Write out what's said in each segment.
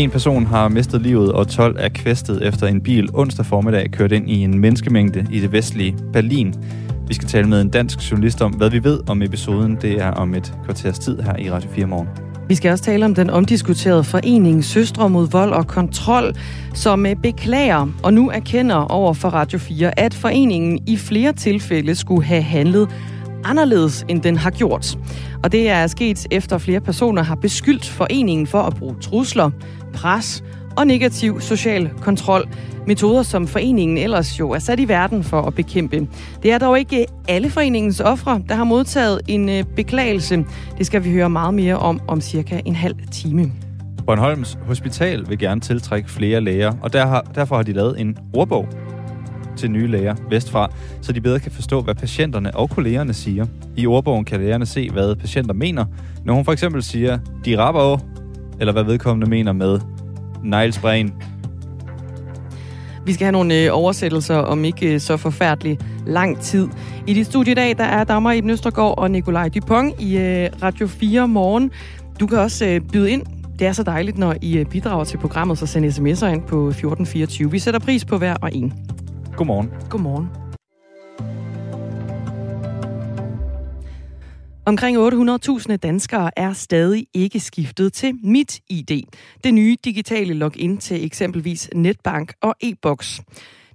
En person har mistet livet, og 12 er kvæstet efter en bil onsdag formiddag kørt ind i en menneskemængde i det vestlige Berlin. Vi skal tale med en dansk journalist om, hvad vi ved om episoden. Det er om et kvarters tid her i Radio 4 morgen. Vi skal også tale om den omdiskuterede forening Søstre mod vold og kontrol, som øh, beklager og nu erkender over for Radio 4, at foreningen i flere tilfælde skulle have handlet anderledes, end den har gjort. Og det er sket efter flere personer har beskyldt foreningen for at bruge trusler, pres og negativ social kontrol. Metoder, som foreningen ellers jo er sat i verden for at bekæmpe. Det er dog ikke alle foreningens ofre, der har modtaget en øh, beklagelse. Det skal vi høre meget mere om om cirka en halv time. Bornholms Hospital vil gerne tiltrække flere læger, og der har, derfor har de lavet en ordbog til nye læger vestfra, så de bedre kan forstå, hvad patienterne og kollegerne siger. I ordbogen kan lægerne se, hvad patienter mener. Når hun for eksempel siger, de rapper eller hvad vedkommende mener med neglesprayen. Vi skal have nogle øh, oversættelser om ikke øh, så forfærdelig lang tid. I dit studie i dag, der er Dagmar Eben Østergaard og Nikolaj Dupont i øh, Radio 4 morgen. Du kan også øh, byde ind. Det er så dejligt, når I øh, bidrager til programmet, så send sms'er ind på 1424. Vi sætter pris på hver og en. Godmorgen. Godmorgen. Omkring 800.000 danskere er stadig ikke skiftet til Mit ID, det nye digitale login til eksempelvis netbank og e-boks.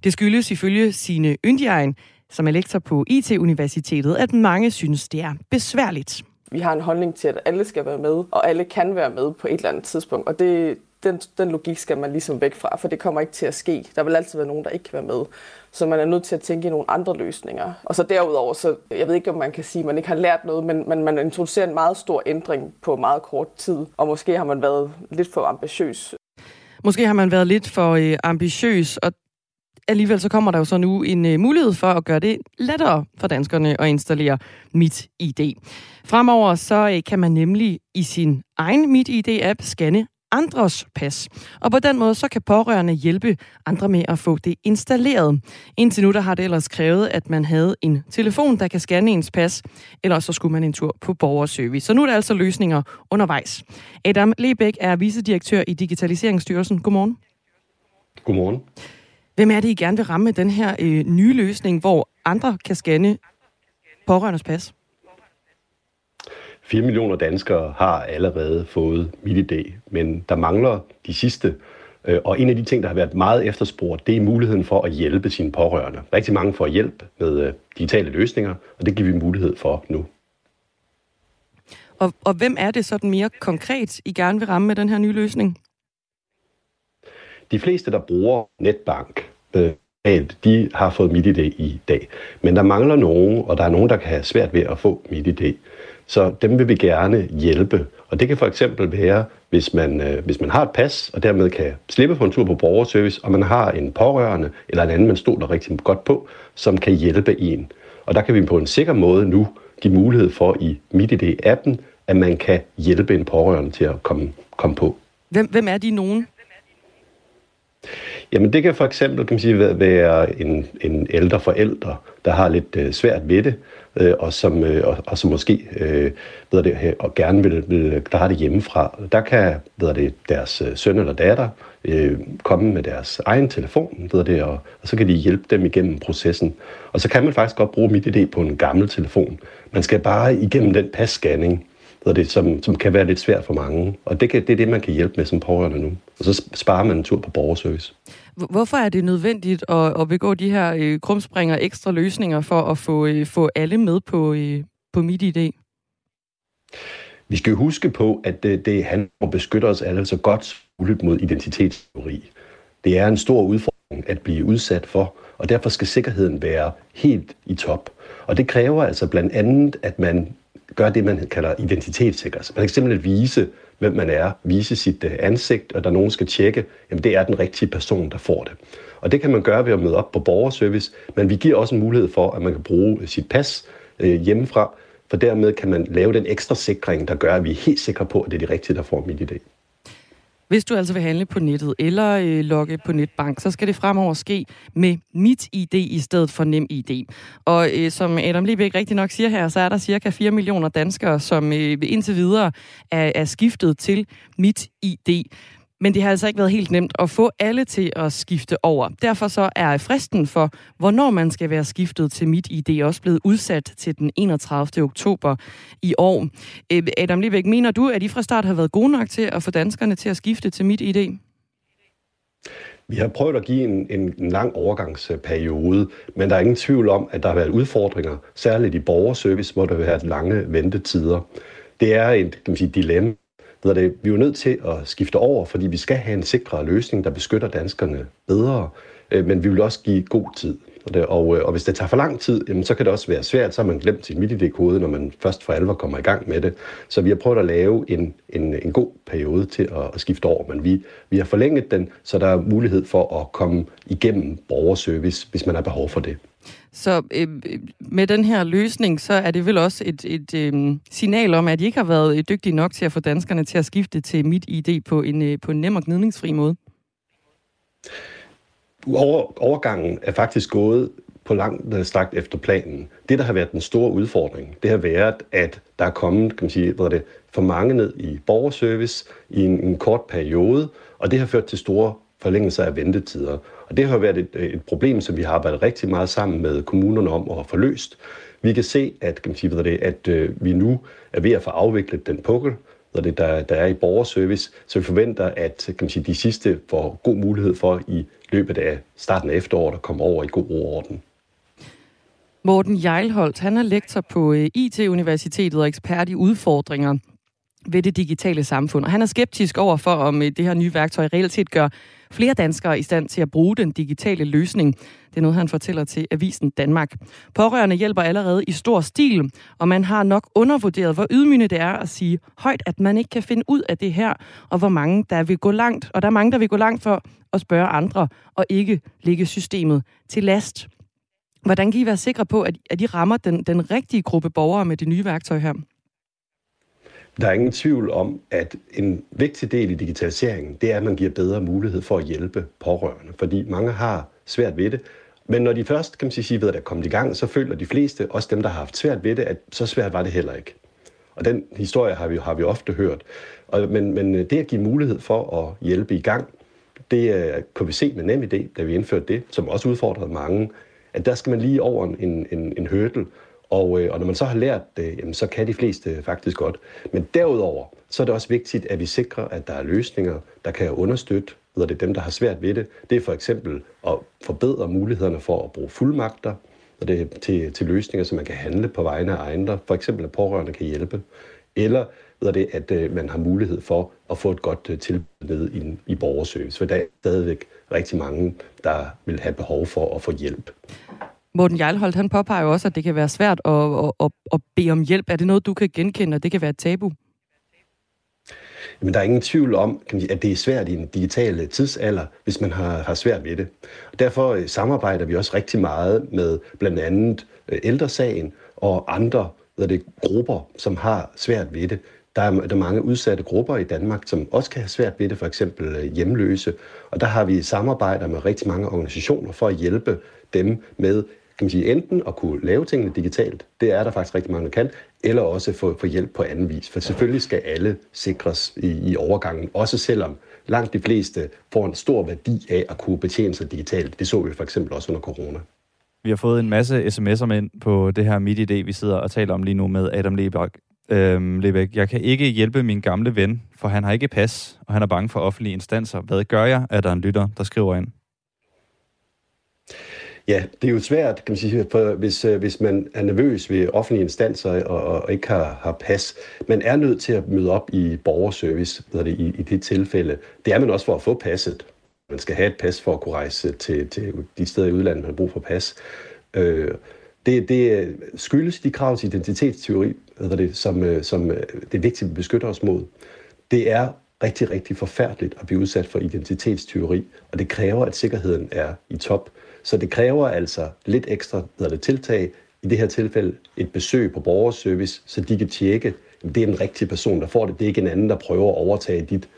Det skyldes ifølge sine Yndiaen, som er lektor på IT-universitetet, at mange synes, det er besværligt. Vi har en holdning til, at alle skal være med, og alle kan være med på et eller andet tidspunkt. Og det, den, den logik skal man ligesom væk fra, for det kommer ikke til at ske. Der vil altid være nogen, der ikke kan være med. Så man er nødt til at tænke i nogle andre løsninger. Og så derudover, så jeg ved ikke, om man kan sige, at man ikke har lært noget, men, men man introducerer en meget stor ændring på meget kort tid. Og måske har man været lidt for ambitiøs. Måske har man været lidt for øh, ambitiøs, og alligevel så kommer der jo så nu en øh, mulighed for at gøre det lettere for danskerne at installere Mit ID. Fremover så øh, kan man nemlig i sin egen Mit ID-app scanne andres pas. Og på den måde, så kan pårørende hjælpe andre med at få det installeret. Indtil nu, der har det ellers krævet, at man havde en telefon, der kan scanne ens pas, ellers så skulle man en tur på borgerservice. Så nu er der altså løsninger undervejs. Adam Lebæk er vicedirektør i Digitaliseringsstyrelsen. Godmorgen. Godmorgen. Hvem er det, I gerne vil ramme med den her øh, nye løsning, hvor andre kan scanne pårørendes pas? 4 millioner danskere har allerede fået MitID, men der mangler de sidste. Øh, og en af de ting, der har været meget efterspurgt, det er muligheden for at hjælpe sine pårørende. Rigtig mange får hjælp med øh, digitale løsninger, og det giver vi mulighed for nu. Og, og hvem er det sådan mere konkret, I gerne vil ramme med den her nye løsning? De fleste, der bruger netbank, øh, de har fået MitID i dag. Men der mangler nogen, og der er nogen, der kan have svært ved at få MitID. Så dem vil vi gerne hjælpe. Og det kan for eksempel være, hvis man, øh, hvis man har et pas, og dermed kan slippe på en tur på borgerservice, og man har en pårørende eller en anden, man stoler rigtig godt på, som kan hjælpe en. Og der kan vi på en sikker måde nu give mulighed for i MitID-appen, at man kan hjælpe en pårørende til at komme, komme på. Hvem, hvem er de nogen? Jamen det kan for eksempel kan man sige, være en, en ældre forælder, der har lidt øh, svært ved det, øh, og, som, øh, og, og som måske øh, ved det, og gerne vil, vil klare det hjemmefra. Der kan ved det, deres øh, søn eller datter øh, komme med deres egen telefon, ved det, og, og så kan de hjælpe dem igennem processen. Og så kan man faktisk godt bruge MitID på en gammel telefon. Man skal bare igennem den passcanning, det, som, som kan være lidt svært for mange. Og det, kan, det er det, man kan hjælpe med som pårørende nu. Og så sparer man en tur på borgerservice. Hvorfor er det nødvendigt at, at begå de her øh, krumspringer ekstra løsninger for at få, øh, få alle med på, øh, på MitID? Vi skal huske på, at det, det handler om at beskytte os alle så godt muligt mod identitetsteori. Det er en stor udfordring at blive udsat for, og derfor skal sikkerheden være helt i top. Og det kræver altså blandt andet, at man gør det, man kalder identitetssikrer. Man kan simpelthen vise, hvem man er, vise sit øh, ansigt, og der nogen skal tjekke, jamen det er den rigtige person, der får det. Og det kan man gøre ved at møde op på borgerservice, men vi giver også en mulighed for, at man kan bruge øh, sit pas øh, hjemmefra, for dermed kan man lave den ekstra sikring, der gør, at vi er helt sikre på, at det er de rigtige, der får mit idé. Hvis du altså vil handle på nettet eller øh, logge på netbank, så skal det fremover ske med mit ID i stedet for nem ID. Og øh, som Adam Libæk rigtig nok siger her, så er der cirka 4 millioner danskere, som øh, indtil videre er, er skiftet til mit ID. Men det har altså ikke været helt nemt at få alle til at skifte over. Derfor så er fristen for, hvornår man skal være skiftet til mit ID, også blevet udsat til den 31. oktober i år. Øh, Adam Libæk, mener du, at I fra start har været gode nok til at få danskerne til at skifte til mit ID? Vi har prøvet at give en, en, en lang overgangsperiode, men der er ingen tvivl om, at der har været udfordringer, særligt i borgerservice, hvor der har været lange ventetider. Det er et kan man sige, dilemma. Det, vi er jo nødt til at skifte over, fordi vi skal have en sikrere løsning, der beskytter danskerne bedre, øh, men vi vil også give god tid. Og, øh, og, hvis det tager for lang tid, jamen, så kan det også være svært, så har man glemt sin MitID-kode, når man først for alvor kommer i gang med det. Så vi har prøvet at lave en, en, en god periode til at, at skifte over, men vi, vi har forlænget den, så der er mulighed for at komme igennem borgerservice, hvis man har behov for det. Så øh, med den her løsning, så er det vel også et, et øh, signal om, at I ikke har været øh, dygtige nok til at få danskerne til at skifte til mit ID på en, øh, på en nem og gnidningsfri måde? over, overgangen er faktisk gået på langt øh, strakt efter planen. Det, der har været den store udfordring, det har været, at der er kommet kan man sige, hvad det, for mange ned i borgerservice i en, en kort periode, og det har ført til store forlængelser af ventetider. Og det har været et, øh, et problem, som vi har arbejdet rigtig meget sammen med kommunerne om at få løst. Vi kan se, at, kan man sige, det, at øh, vi nu er ved at få afviklet den pukkel, det, der, der er i borgerservice, så vi forventer, at kan man sige, de sidste får god mulighed for i løbet af starten af efteråret at komme over i god orden. Morten Jejlholt, han er lektor på øh, IT-universitetet og ekspert i udfordringer ved det digitale samfund. Og han er skeptisk over for, om øh, det her nye værktøj reelt set gør flere danskere i stand til at bruge den digitale løsning. Det er noget, han fortæller til Avisen Danmark. Pårørende hjælper allerede i stor stil, og man har nok undervurderet, hvor ydmygende det er at sige højt, at man ikke kan finde ud af det her, og hvor mange der vil gå langt. Og der er mange, der vil gå langt for at spørge andre, og ikke lægge systemet til last. Hvordan kan I være sikre på, at I rammer den, den rigtige gruppe borgere med det nye værktøj her? Der er ingen tvivl om, at en vigtig del i digitaliseringen, det er, at man giver bedre mulighed for at hjælpe pårørende, fordi mange har svært ved det. Men når de først, kan man sige, ved at er kommet i gang, så føler de fleste, også dem, der har haft svært ved det, at så svært var det heller ikke. Og den historie har vi, har vi ofte hørt. Og, men, men øh, det at give mulighed for at hjælpe i gang, det kunne vi se med NemID, da vi indførte det, som også udfordrede mange, at der skal man lige over en, en, en hurdle, og, øh, og når man så har lært det, jamen, så kan de fleste faktisk godt. Men derudover, så er det også vigtigt, at vi sikrer, at der er løsninger, der kan understøtte ved det dem, der har svært ved det. Det er for eksempel at forbedre mulighederne for at bruge fuldmagter og det, til, til løsninger, så man kan handle på vegne af andre. For eksempel, at pårørende kan hjælpe. Eller ved det, at øh, man har mulighed for at få et godt øh, tilbud i, i borgerservice. For der er stadigvæk rigtig mange, der vil have behov for at få hjælp. Morten Jejlholdt, han påpeger jo også, at det kan være svært at, at, at, at bede om hjælp. Er det noget, du kan genkende, og det kan være et tabu? Jamen, der er ingen tvivl om, kan at det er svært i en digital tidsalder, hvis man har, har svært ved det. Derfor øh, samarbejder vi også rigtig meget med blandt andet øh, ældresagen og andre hvad det, grupper, som har svært ved det. Der er, der er mange udsatte grupper i Danmark, som også kan have svært ved det, for eksempel øh, hjemløse. Og der har vi samarbejder med rigtig mange organisationer for at hjælpe dem med kan man sige, enten at kunne lave tingene digitalt, det er der faktisk rigtig mange, der kan, eller også få, få hjælp på anden vis. For selvfølgelig skal alle sikres i, i overgangen, også selvom langt de fleste får en stor værdi af at kunne betjene sig digitalt. Det så vi for eksempel også under corona. Vi har fået en masse sms'er med på det her MidiD, vi sidder og taler om lige nu med Adam Lebak. Øhm, Lebæk. Jeg kan ikke hjælpe min gamle ven, for han har ikke pas, og han er bange for offentlige instanser. Hvad gør jeg? Er der en lytter, der skriver ind? Ja, det er jo svært, kan man sige, for hvis, øh, hvis man er nervøs ved offentlige instanser og, og ikke har, har pas. Man er nødt til at møde op i borgerservice det, i, i det tilfælde. Det er man også for at få passet. Man skal have et pas for at kunne rejse til, til de steder i udlandet, man har brug for pas. Øh, det, det skyldes de krav til identitetsteori, det, som, øh, som øh, det er vigtigt, at vi beskytter os mod. Det er rigtig, rigtig forfærdeligt at blive udsat for identitetsteori, og det kræver, at sikkerheden er i top. Så det kræver altså lidt ekstra hvad det, tiltag, i det her tilfælde et besøg på borgerservice, så de kan tjekke, at det er den rigtige person, der får det. Det er ikke en anden, der prøver at overtage dit,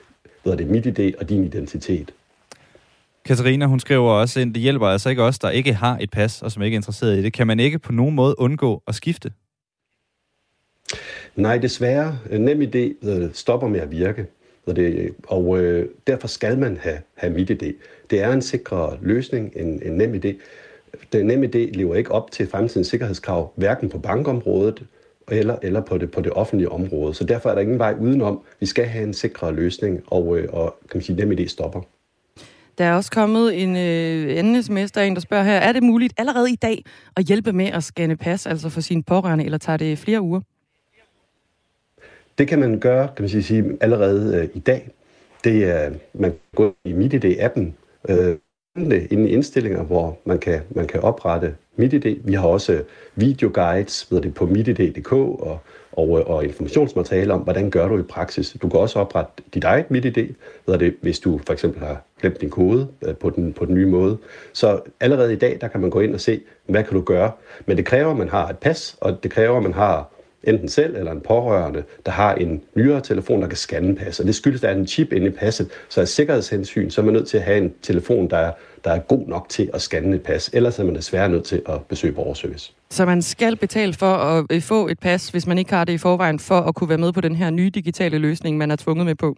hvad det, mit idé og din identitet. Katarina, hun skriver også ind, det hjælper altså ikke os, der ikke har et pas, og som ikke er interesseret i det. Kan man ikke på nogen måde undgå at skifte? Nej, desværre. NemID stopper med at virke. Det, øh, og øh, derfor skal man have, have MitID. Det er en sikrere løsning en, en nem idé. Den nemme idé lever ikke op til fremtidens sikkerhedskrav, hverken på bankområdet eller, eller på, det, på det offentlige område. Så derfor er der ingen vej udenom. Vi skal have en sikrere løsning, og, øh, og kan man sige, NemID stopper. Der er også kommet en øh, anden sms, der er en, der spørger her, er det muligt allerede i dag at hjælpe med at scanne pas, altså for sine pårørende, eller tager det flere uger? Det kan man gøre, kan man sige, allerede øh, i dag. Det er, man går i MitID-appen, øh, inde i indstillinger, hvor man kan, man kan oprette MitID. Vi har også øh, videoguides ved det, på mitid.dk og, og, øh, og informationsmateriale om, hvordan gør du i praksis. Du kan også oprette dit eget MitID, ved det, hvis du for eksempel har glemt din kode øh, på den, på den nye måde. Så allerede i dag, der kan man gå ind og se, hvad kan du gøre. Men det kræver, at man har et pas, og det kræver, at man har enten selv eller en pårørende, der har en nyere telefon, der kan scanne pas. Og det skyldes, at der er en chip inde i passet, så af sikkerhedshensyn, så er man nødt til at have en telefon, der er, der er god nok til at scanne et pas. Ellers er man desværre nødt til at besøge borgerservice. Så man skal betale for at øh, få et pas, hvis man ikke har det i forvejen, for at kunne være med på den her nye digitale løsning, man er tvunget med på?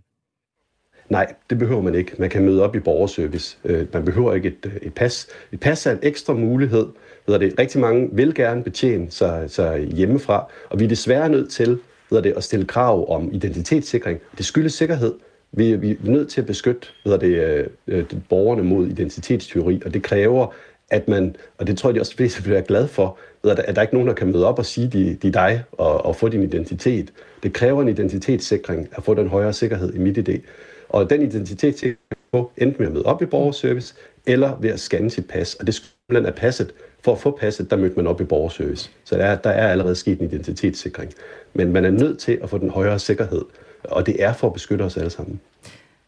Nej, det behøver man ikke. Man kan møde op i borgerservice. Øh, man behøver ikke et, et pas. Et pas er en ekstra mulighed, hedder det, rigtig mange vil gerne betjene sig, sig hjemmefra, og vi er desværre nødt til ved det, at stille krav om identitetssikring. Det skyldes sikkerhed. Vi, vi er nødt til at beskytte ved det, øh, øh borgerne mod identitetsteori, og det kræver, at man, og det tror jeg de også fleste vil være glad for, ved at, at der er ikke nogen, der kan møde op og sige, de, de er dig og, og få din identitet. Det kræver en identitetssikring at få den højere sikkerhed i mit idé. Og den identitetssikring på enten med at møde op i borgerservice, eller ved at scanne sit pas. Og det skyldes at passet for at få passet, der mødte man op i borgerservice. Så der er, der er allerede sket en identitetssikring. Men man er nødt til at få den højere sikkerhed, og det er for at beskytte os alle sammen.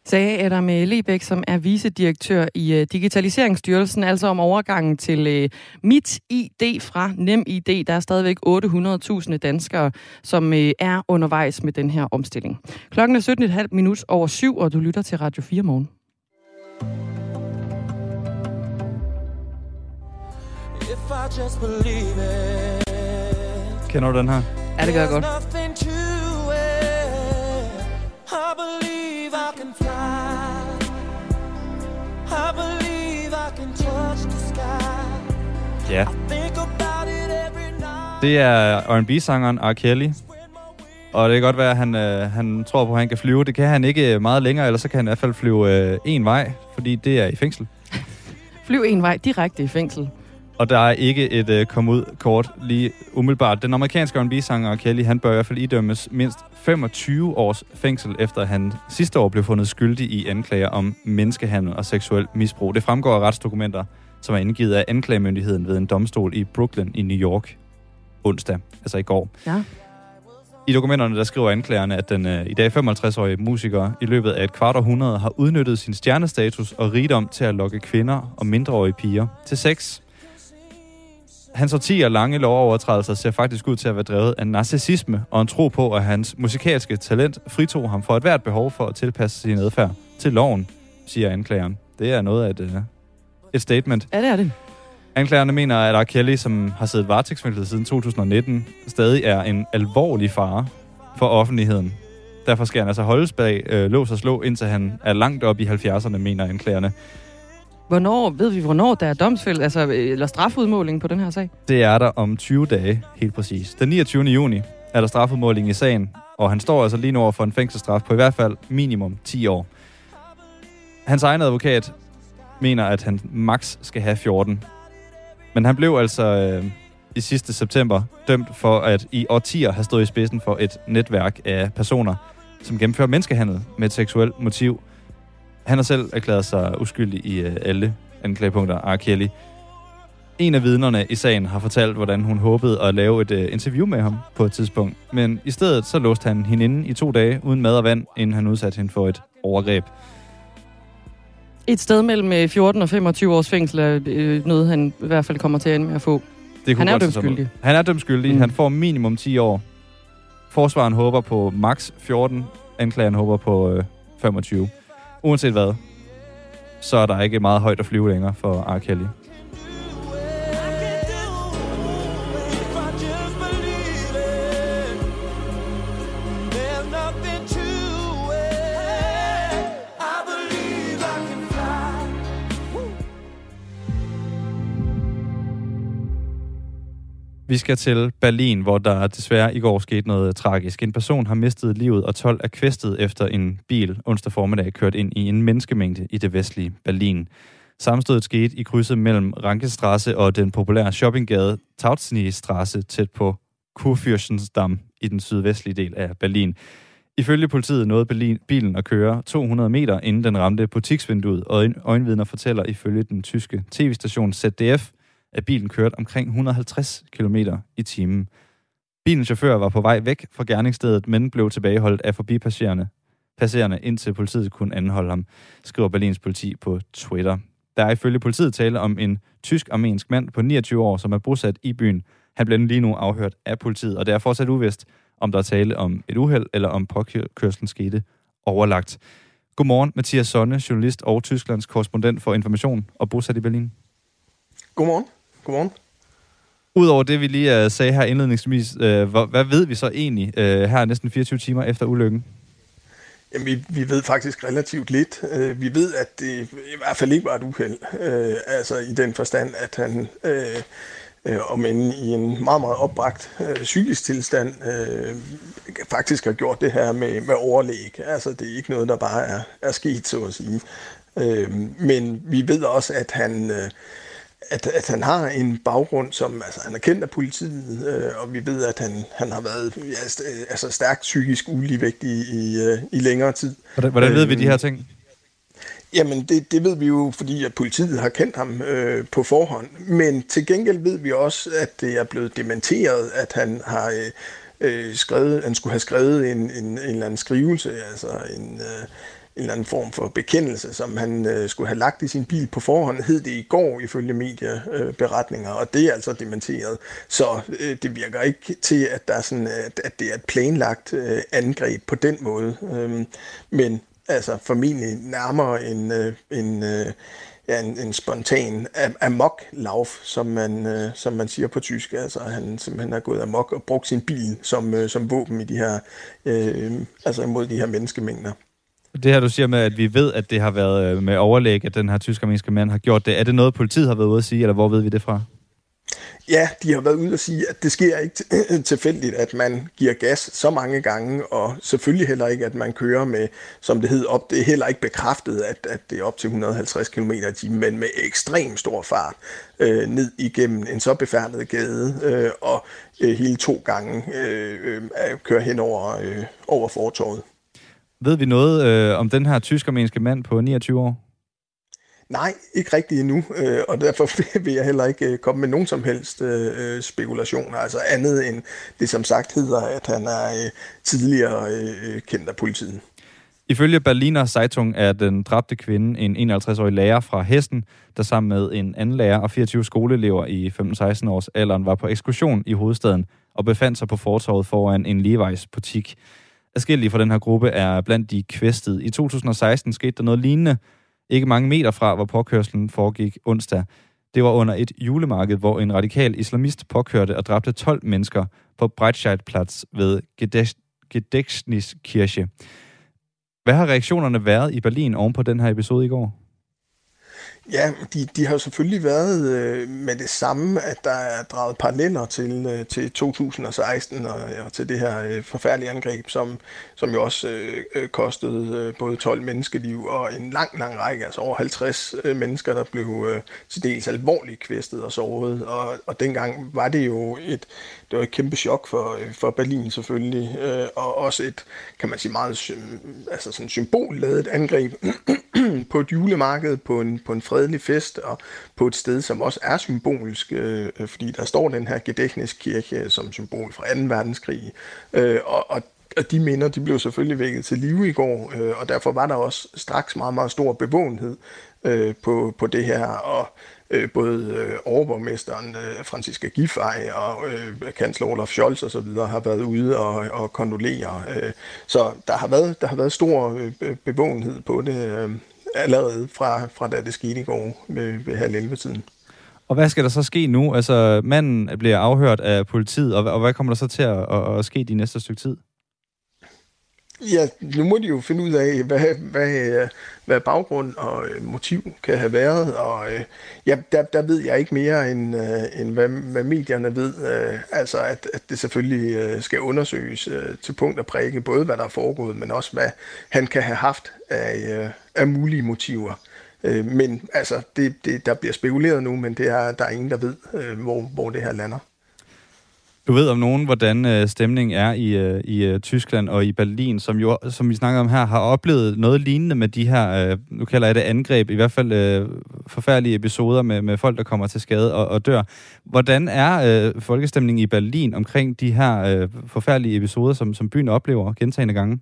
Sagde Adam øh, Lebæk, som er vicedirektør i øh, Digitaliseringsstyrelsen, altså om overgangen til øh, Mit ID fra NemID. Der er stadigvæk 800.000 danskere, som er undervejs med den her omstilling. Klokken er 17.30 minut over syv, og du lytter til Radio 4 morgen. Kender du den her? Ja, det gør jeg godt. I believe I can fly. I believe I can touch the sky. Ja. Det er R&B-sangeren R. Kelly. Og det kan godt være, at han, øh, han tror på, at han kan flyve. Det kan han ikke meget længere, eller så kan han i hvert fald flyve øh, en vej, fordi det er i fængsel. Flyv en vej direkte i fængsel. Og der er ikke et uh, kom ud kort lige umiddelbart. Den amerikanske R&B-sanger Kelly, han bør i hvert fald idømmes mindst 25 års fængsel, efter han sidste år blev fundet skyldig i anklager om menneskehandel og seksuel misbrug. Det fremgår af retsdokumenter, som er indgivet af anklagemyndigheden ved en domstol i Brooklyn i New York onsdag, altså i går. Ja. I dokumenterne der skriver anklagerne, at den uh, i dag 55-årige musiker i løbet af et kvart århundrede har udnyttet sin stjernestatus og rigdom til at lokke kvinder og mindreårige piger til sex. Hans årtier lange lovovertrædelser ser faktisk ud til at være drevet af narcissisme og en tro på, at hans musikalske talent fritog ham for et hvert behov for at tilpasse sin adfærd til loven, siger anklageren. Det er noget af et, uh, et statement. Ja, det er det. Anklagerne mener, at R. Kelly, som har siddet varetægtsfængslet siden 2019, stadig er en alvorlig fare for offentligheden. Derfor skal han altså holdes bag øh, lås og slå, indtil han er langt op i 70'erne, mener anklagerne. Hvornår, ved vi, hvornår der er domsfæld, altså, øh, eller strafudmåling på den her sag? Det er der om 20 dage, helt præcis. Den 29. juni er der strafudmåling i sagen, og han står altså lige nu over for en fængselsstraf på i hvert fald minimum 10 år. Hans egen advokat mener, at han max skal have 14. Men han blev altså øh, i sidste september dømt for at i årtier have stået i spidsen for et netværk af personer, som gennemfører menneskehandel med et seksuelt motiv – han har selv erklæret sig uskyldig i uh, alle anklagepunkter, R. Kelly. En af vidnerne i sagen har fortalt, hvordan hun håbede at lave et uh, interview med ham på et tidspunkt. Men i stedet så låste han hende inde i to dage uden mad og vand, inden han udsatte hende for et overgreb. Et sted mellem 14 og 25 års fængsel er øh, noget, han i hvert fald kommer til at ende med at få. Det han er dømt skyldig. Han er dømt skyldig. Mm. Han får minimum 10 år. Forsvaren håber på max 14. Anklageren håber på øh, 25 uanset hvad, så er der ikke meget højt at flyve længere for R. Kelly. Vi skal til Berlin, hvor der desværre i går skete noget øh, tragisk. En person har mistet livet, og 12 er kvæstet efter en bil onsdag formiddag kørt ind i en menneskemængde i det vestlige Berlin. Sammenstødet skete i krydset mellem Rankestrasse og den populære shoppinggade Tautzniestrasse tæt på Kurfürstensdamm i den sydvestlige del af Berlin. Ifølge politiet nåede Berlin, bilen at køre 200 meter, inden den ramte butiksvinduet, og øjenvidner fortæller ifølge den tyske tv-station ZDF, at bilen kørte omkring 150 km i timen. Bilens chauffør var på vej væk fra gerningsstedet, men blev tilbageholdt af forbipasserende passerende, indtil politiet kunne anholde ham, skriver Berlins politi på Twitter. Der er ifølge politiet tale om en tysk-armensk mand på 29 år, som er bosat i byen. Han bliver lige nu afhørt af politiet, og det er fortsat uvist, om der er tale om et uheld, eller om påkørslen skete overlagt. Godmorgen, Mathias Sonne, journalist og Tysklands korrespondent for information og bosat i Berlin. Godmorgen. Godmorgen. Udover det, vi lige uh, sagde her indledningsvis, uh, hvad, hvad ved vi så egentlig uh, her næsten 24 timer efter ulykken? Jamen, vi, vi ved faktisk relativt lidt. Uh, vi ved, at det i hvert fald ikke var et uheld. Uh, altså i den forstand, at han... Uh, øh, om end i en meget, meget opbragt øh, psykisk tilstand, øh, faktisk har gjort det her med, med overlæg. Altså, det er ikke noget, der bare er, er sket, så at sige. Øh, men vi ved også, at han... Øh, at, at han har en baggrund, som altså, han er kendt af politiet, øh, og vi ved, at han, han har været ja, altså, stærkt psykisk uligevægtig i, i, øh, i længere tid. Hvordan, hvordan ved vi de her ting? Jamen, det, det ved vi jo, fordi at politiet har kendt ham øh, på forhånd. Men til gengæld ved vi også, at det er blevet dementeret, at han har øh, øh skrevet, han skulle have skrevet en, en, en eller anden skrivelse, altså en, øh, en eller anden form for bekendelse, som han øh, skulle have lagt i sin bil på forhånd, hed det i går ifølge medieberetninger, øh, og det er altså dementeret. Så øh, det virker ikke til, at, der er sådan, at, at det er et planlagt øh, angreb på den måde. Øh, men altså formentlig nærmere en, øh, en, øh, ja, en, en spontan amok-lauf, som man, øh, som man siger på tysk. Altså han simpelthen er gået amok og brugt sin bil som, øh, som våben i de her, øh, altså imod de her menneskemængder. Det her, du siger med, at vi ved, at det har været øh, med overlæg, at den her tysk-armenske mand har gjort det. Er det noget, politiet har været ude at sige, eller hvor ved vi det fra? Ja, de har været ude og sige, at det sker ikke tilfældigt, at man giver gas så mange gange, og selvfølgelig heller ikke, at man kører med, som det hedder, op. Det er heller ikke bekræftet, at, at det er op til 150 km i timen, men med ekstrem stor fart øh, ned igennem en så befærdet gade, øh, og øh, hele to gange øh, øh, kører hen over, øh, over fortorvet. Ved vi noget øh, om den her tysk-armenske mand på 29 år? Nej, ikke rigtigt endnu, øh, og derfor vil jeg heller ikke øh, komme med nogen som helst øh, spekulationer, altså andet end det som sagt hedder, at han er tidligere kendt af politiet. Ifølge Berliner Zeitung er den dræbte kvinde en 51-årig lærer fra Hessen, der sammen med en anden lærer og 24 skoleelever i 15-16 års alderen var på ekskursion i hovedstaden og befandt sig på fortorvet foran en Levi's butik. Adskillige fra den her gruppe er blandt de kvæstede. I 2016 skete der noget lignende, ikke mange meter fra, hvor påkørslen foregik onsdag. Det var under et julemarked, hvor en radikal islamist påkørte og dræbte 12 mennesker på Breitscheidplatz ved Gedächtniskirche. Hvad har reaktionerne været i Berlin oven på den her episode i går? Ja, de, de har jo selvfølgelig været øh, med det samme, at der er draget paralleller til, øh, til 2016 og, og til det her øh, forfærdelige angreb, som, som jo også øh, øh kostede øh, både 12 menneskeliv og en lang, lang række, altså over 50 øh, mennesker, der blev øh, til dels alvorligt kvæstet og såret. Og, og dengang var det jo et, det var et kæmpe chok for, øh, for Berlin selvfølgelig, øh, og også et, kan man sige, meget altså sådan symbolladet angreb på et julemarked, på en, på en fredelig fest, og på et sted, som også er symbolisk, øh, øh fordi der står den her Gedächtniskirche øh, som symbol fra 2. verdenskrig, øh, og, og og de minder, de blev selvfølgelig vækket til live i går, øh, og derfor var der også straks meget, meget stor bevågenhed øh, på, på det her, og øh, både øh, overborgmesteren øh, Franziska Giffey og øh, kansler Olaf Scholz osv. har været ude og, og kondolere. Øh, så der har været, der har været stor øh, bevågenhed på det øh, allerede fra, fra da det skete i går ved, ved halv 11 tiden. Og hvad skal der så ske nu? Altså, manden bliver afhørt af politiet, og, og hvad kommer der så til at, at, at ske de næste stykke tid? Ja, nu må de jo finde ud af, hvad, hvad, hvad baggrund og øh, motiv kan have været, og øh, ja, der, der ved jeg ikke mere, end, øh, end hvad, hvad medierne ved. Altså, at, at det selvfølgelig skal undersøges til punkt og prikke, både hvad der er foregået, men også hvad han kan have haft af, af mulige motiver. Øh, men altså, det, det, der bliver spekuleret nu, men det er, der er ingen, der ved, øh, hvor, hvor det her lander. Du ved om nogen, hvordan øh, stemningen er i, øh, i øh, Tyskland og i Berlin, som jo, som vi snakker om her, har oplevet noget lignende med de her, øh, nu kalder jeg det angreb, i hvert fald øh, forfærdelige episoder med, med folk, der kommer til skade og, og dør. Hvordan er øh, folkestemningen i Berlin omkring de her øh, forfærdelige episoder, som, som byen oplever gentagende gange?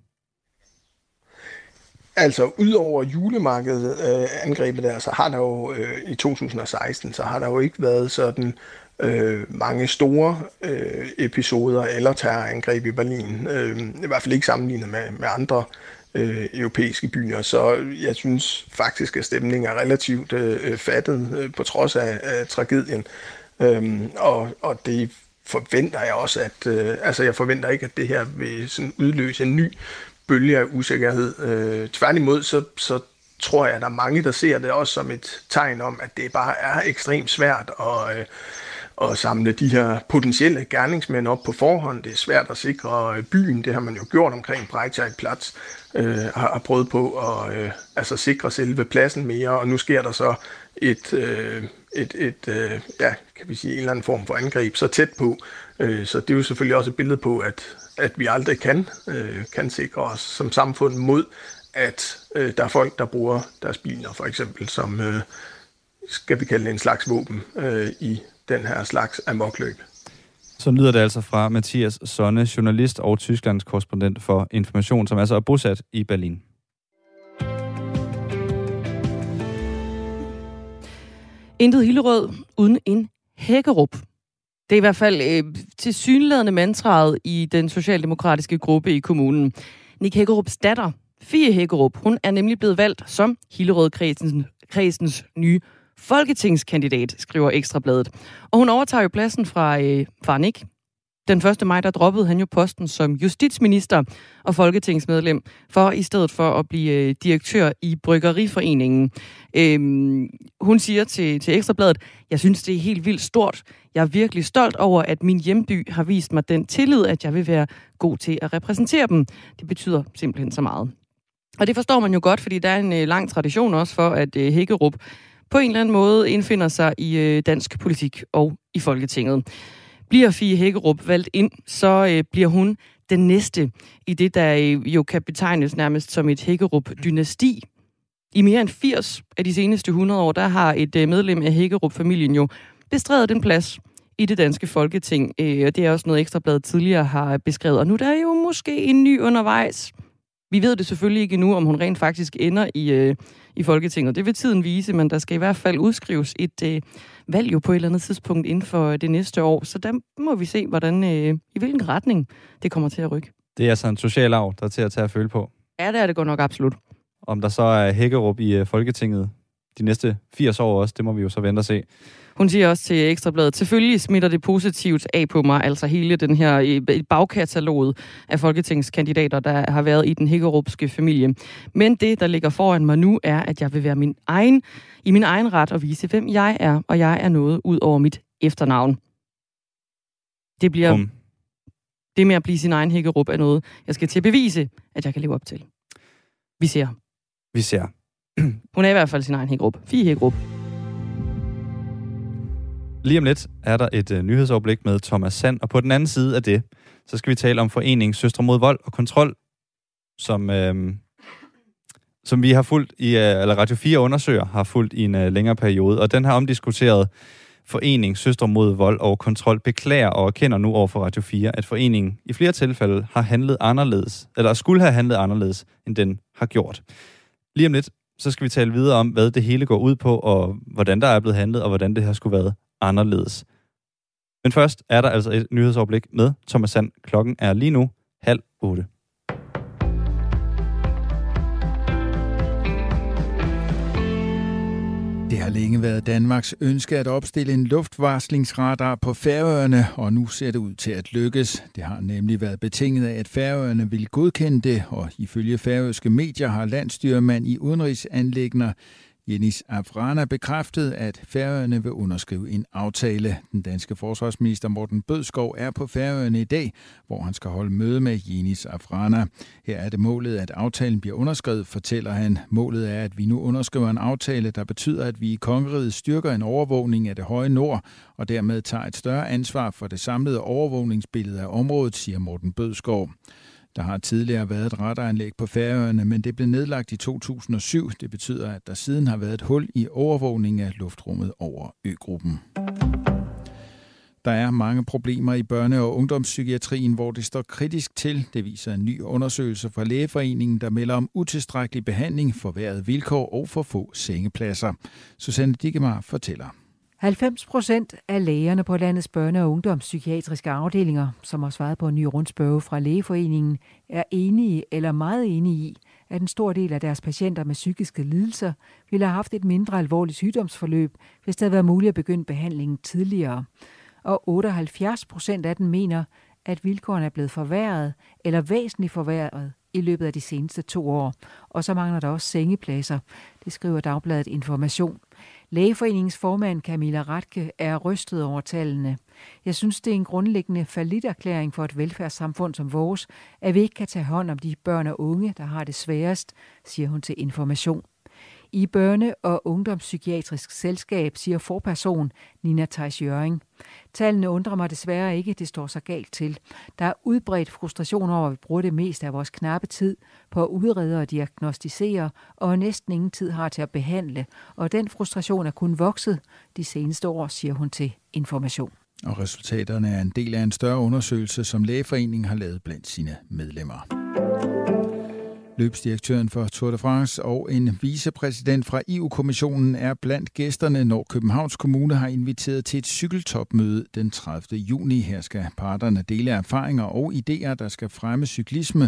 Altså, udover julemarkedet øh, angrebet der, så har der jo øh, i 2016, så har der jo ikke været sådan øh, mange store øh, episoder eller terrorangreb i Berlin. Øh, I hvert fald ikke sammenlignet med, med andre øh, europæiske byer. Så jeg synes faktisk, at stemningen er relativt øh, fattet øh, på trods af, af tragedien. Øh, og, og det forventer jeg også, at øh, altså jeg forventer ikke, at det her vil sådan udløse en ny bølge af usikkerhed. Øh, tværtimod, så, så tror jeg, at der er mange, der ser det også som et tegn om, at det bare er ekstremt svært at, øh, at samle de her potentielle gerningsmænd op på forhånd. Det er svært at sikre øh, byen, det har man jo gjort omkring Breitscheidplatz, øh, har, har prøvet på at øh, altså sikre selve pladsen mere, og nu sker der så et, øh, et, et øh, ja, kan vi sige, en eller anden form for angreb så tæt på. Øh, så det er jo selvfølgelig også et billede på, at, at vi aldrig kan, øh, kan sikre os som samfund mod, at øh, der er folk, der bruger deres biler for eksempel som, øh, skal vi kalde det en slags våben øh, i den her slags amokløb. Så lyder det altså fra Mathias Sonne, journalist og Tysklands korrespondent for Information, som altså er bosat i Berlin. Intet Hillerød uden en hækkerup. Det er i hvert fald øh, til synlædende mantraet i den socialdemokratiske gruppe i kommunen. Nick Hækkerups datter, Fie Hækkerup, hun er nemlig blevet valgt som Hillerød-kredsens kredsens nye folketingskandidat, skriver Ekstrabladet. Og hun overtager jo pladsen fra øh, far Nick. Den 1. maj, der droppede han jo posten som justitsminister og folketingsmedlem, for i stedet for at blive øh, direktør i Bryggeriforeningen. Øhm, hun siger til, til Ekstrabladet, jeg synes, det er helt vildt stort. Jeg er virkelig stolt over, at min hjemby har vist mig den tillid, at jeg vil være god til at repræsentere dem. Det betyder simpelthen så meget. Og det forstår man jo godt, fordi der er en øh, lang tradition også for, at øh, Hækkerup på en eller anden måde indfinder sig i øh, dansk politik og i Folketinget. Bliver Fie Hækkerup valgt ind, så øh, bliver hun den næste i det, der øh, jo kan betegnes nærmest som et Hækkerup-dynasti. I mere end 80 af de seneste 100 år, der har et øh, medlem af Hækkerup-familien jo bestredet den plads i det danske folketing. Øh, og det er også noget Ekstrabladet tidligere har beskrevet. Og nu der er jo måske en ny undervejs. Vi ved det selvfølgelig ikke endnu, om hun rent faktisk ender i, øh, i Folketinget. Det vil tiden vise, men der skal i hvert fald udskrives et øh, valg jo på et eller andet tidspunkt inden for det næste år. Så der må vi se, hvordan, øh, i hvilken retning det kommer til at rykke. Det er altså en social arv, der er til at tage at føle på. Ja, det er det godt nok absolut. Om der så er Hækkerup i øh, Folketinget de næste 80 år også, det må vi jo så vente og se. Hun siger også til Ekstrabladet, selvfølgelig smitter det positivt af på mig, altså hele den her bagkataloget af folketingskandidater, der har været i den hækkerupske familie. Men det, der ligger foran mig nu, er, at jeg vil være min egen, i min egen ret og vise, hvem jeg er, og jeg er noget ud over mit efternavn. Det bliver... Um. Det med at blive sin egen hækkerup er noget, jeg skal til at bevise, at jeg kan leve op til. Vi ser. Vi ser. Hun er i hvert fald sin egen hækkerup. Fie hækkerup. Lige om lidt er der et uh, nyhedsoverblik med Thomas Sand, og på den anden side af det, så skal vi tale om foreningen Søstre mod vold og kontrol, som, uh, som vi har fulgt i, uh, eller Radio 4 undersøger, har fulgt i en uh, længere periode. Og den har omdiskuteret forening Søstre mod vold og kontrol beklager og erkender nu over for Radio 4, at foreningen i flere tilfælde har handlet anderledes, eller skulle have handlet anderledes, end den har gjort. Lige om lidt, så skal vi tale videre om, hvad det hele går ud på, og hvordan der er blevet handlet, og hvordan det har skulle været anderledes. Men først er der altså et nyhedsoverblik med Thomas Sand. Klokken er lige nu halv otte. Det har længe været Danmarks ønske at opstille en luftvarslingsradar på Færøerne, og nu ser det ud til at lykkes. Det har nemlig været betinget af, at Færøerne vil godkende det, og ifølge færøske medier har landstyrmand i udenrigsanlægner Jenis Afrana bekræftede, at Færøerne vil underskrive en aftale. Den danske forsvarsminister Morten Bødskov er på Færøerne i dag, hvor han skal holde møde med Jenis Afrana. Her er det målet, at aftalen bliver underskrevet, fortæller han. Målet er, at vi nu underskriver en aftale, der betyder, at vi i kongeriget styrker en overvågning af det høje nord, og dermed tager et større ansvar for det samlede overvågningsbillede af området, siger Morten Bødskov. Der har tidligere været et radaranlæg på Færøerne, men det blev nedlagt i 2007. Det betyder, at der siden har været et hul i overvågning af luftrummet over øgruppen. Der er mange problemer i børne- og ungdomspsykiatrien, hvor det står kritisk til. Det viser en ny undersøgelse fra Lægeforeningen, der melder om utilstrækkelig behandling, forværret vilkår og for få sengepladser. Susanne Dikemar fortæller. 90 procent af lægerne på landets børne- og ungdomspsykiatriske afdelinger, som har svaret på en ny rundspørge fra Lægeforeningen, er enige eller meget enige i, at en stor del af deres patienter med psykiske lidelser ville have haft et mindre alvorligt sygdomsforløb, hvis det havde været muligt at begynde behandlingen tidligere. Og 78 procent af dem mener, at vilkårene er blevet forværret eller væsentligt forværret i løbet af de seneste to år. Og så mangler der også sengepladser. Det skriver Dagbladet Information. Lægeforeningens formand Camilla Ratke er rystet over tallene. Jeg synes, det er en grundlæggende falliterklæring for et velfærdssamfund som vores, at vi ikke kan tage hånd om de børn og unge, der har det sværest, siger hun til Information. I Børne- og Ungdomspsykiatrisk Selskab siger forperson Nina Theis Jøring. Tallene undrer mig desværre ikke, det står så galt til. Der er udbredt frustration over, at vi bruger det meste af vores knappe tid på at udrede og diagnostisere, og næsten ingen tid har til at behandle. Og den frustration er kun vokset de seneste år, siger hun til Information. Og resultaterne er en del af en større undersøgelse, som Lægeforeningen har lavet blandt sine medlemmer. Løbsdirektøren for Tour de France og en vicepræsident fra EU-kommissionen er blandt gæsterne, når Københavns Kommune har inviteret til et cykeltopmøde den 30. juni. Her skal parterne dele erfaringer og idéer, der skal fremme cyklisme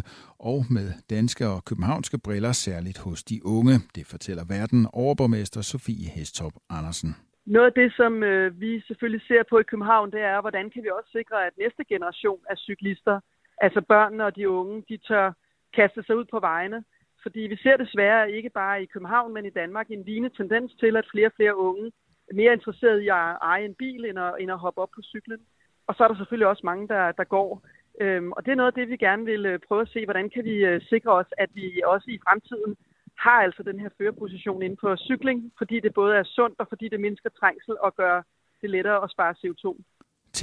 og med danske og københavnske briller, særligt hos de unge. Det fortæller verden overborgmester Sofie Hestop Andersen. Noget af det, som øh, vi selvfølgelig ser på i København, det er, hvordan kan vi også sikre, at næste generation af cyklister, altså børnene og de unge, de tør kaste sig ud på vejene. Fordi vi ser desværre ikke bare i København, men i Danmark en lignende tendens til, at flere og flere unge er mere interesserede i at eje en bil, end at, end at hoppe op på cyklen. Og så er der selvfølgelig også mange, der, der går. Øhm, og det er noget af det, vi gerne vil øh, prøve at se, hvordan kan vi øh, sikre os, at vi også i fremtiden har altså den her førerposition inden på cykling, fordi det både er sundt og fordi det mindsker trængsel og gør det lettere at spare CO2.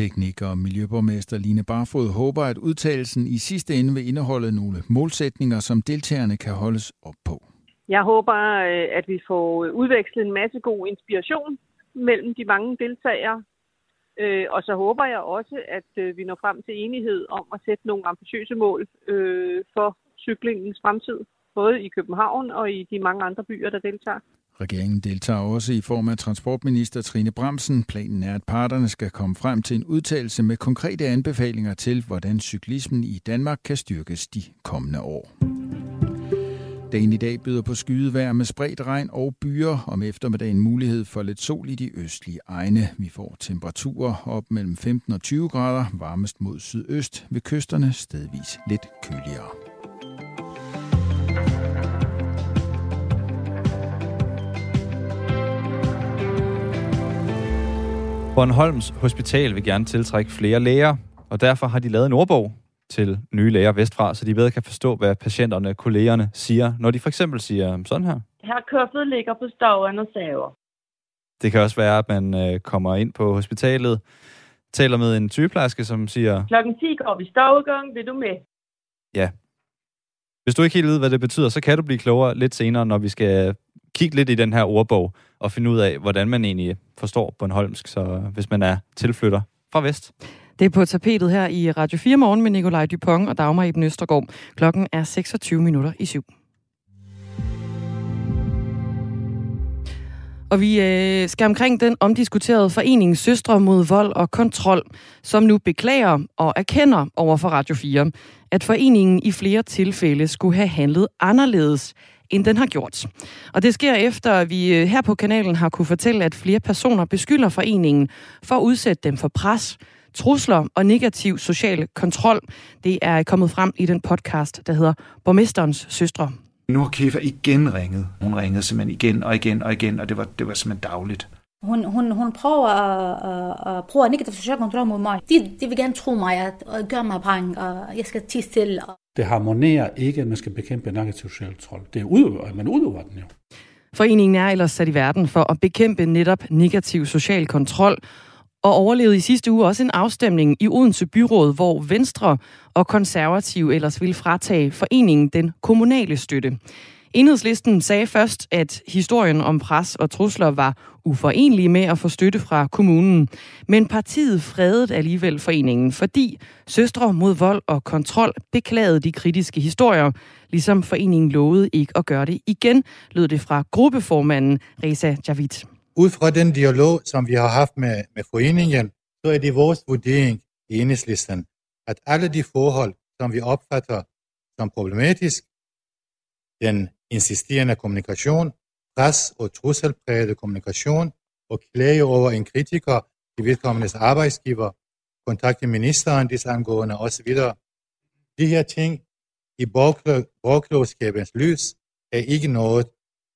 Teknik- og miljøborgmester Line Barfod håber, at udtalelsen i sidste ende vil indeholde nogle målsætninger, som deltagerne kan holdes op på. Jeg håber, øh, at vi får udvekslet en masse god inspiration mellem de mange deltagere. Øh, og så håber jeg også, at øh, vi når frem til enighed om at sætte nogle ambitiøse mål for cyklingens fremtid, både i København og i de mange andre byer, der deltager. Regeringen deltager også i form af transportminister Trine Bremsen. Planen er, at parterne skal komme frem til en udtalelse med konkrete anbefalinger til, hvordan cyklismen i Danmark kan styrkes de kommende år. Dagen i dag byder på skydevejr med spredt regn og byer. Om eftermiddagen mulighed for lidt sol i de østlige egne. Vi får temperaturer op mellem 15 og 20 grader, varmest mod sydøst. Ved kysterne stedvis lidt køligere. Bornholms Hospital vil gerne tiltrække flere læger, og derfor har de lavet en ordbog til nye læger vestfra, så de bedre kan forstå, hvad patienterne, kollegerne siger, når de for eksempel siger sådan her. Her køffet ligger på stoven og saver. Det kan også være, at man øh, kommer ind på hospitalet, taler med en sygeplejerske, som siger... Klokken 10 går vi stovegang, vil du med? Ja. Hvis du ikke helt ved, hvad det betyder, så kan du blive klogere lidt senere, når vi skal kigge lidt i den her ordbog og finde ud af, hvordan man egentlig forstår Bornholmsk, så øh, hvis man er tilflytter fra vest. Det er på tapetet her i Radio 4 morgen med Nikolaj Dupont og Dagmar Eben Østergaard. Klokken er 26 minutter i syv. Og vi øh, skal omkring den omdiskuterede forening Søstre mod vold og kontrol, som nu beklager og erkender over for Radio 4, at foreningen i flere tilfælde skulle have handlet anderledes, end den har gjort. Og det sker efter, at vi øh, her på kanalen har kunne fortælle, at flere personer beskylder foreningen for at udsætte dem for pres, trusler og negativ social kontrol. Det er kommet frem i den podcast, der hedder Borgmesterens Søstre. Nu har Kefa igen ringet. Hun ringede simpelthen igen og igen og igen, og det var, det var simpelthen dagligt. Hun, hun, hun prøver at, at, at bruge negativ social kontrol mod mig. De, de vil gerne tro mig, at, at gøre mig bange, og jeg skal tige stille. Det harmonerer ikke, at man skal bekæmpe negativ social kontrol. Det er udøver, man udøver den jo. Foreningen er ellers sat i verden for at bekæmpe netop negativ social kontrol, og overlevede i sidste uge også en afstemning i Odense Byråd, hvor Venstre og Konservative ellers ville fratage foreningen den kommunale støtte. Enhedslisten sagde først, at historien om pres og trusler var uforenelig med at få støtte fra kommunen. Men partiet fredede alligevel foreningen, fordi Søstre mod vold og kontrol beklagede de kritiske historier, ligesom foreningen lovede ikke at gøre det igen, lød det fra gruppeformanden Reza Javid. Ud fra den dialog, som vi har haft med, med foreningen, så er det vores vurdering i enhedslisten, at alle de forhold, som vi opfatter som problematisk, den insisterende kommunikation, pres og trusselpræget kommunikation og klage over en kritiker i vedkommendes arbejdsgiver, kontakte ministeren disse angående osv. De her ting i borgerklogskabens lys er ikke noget,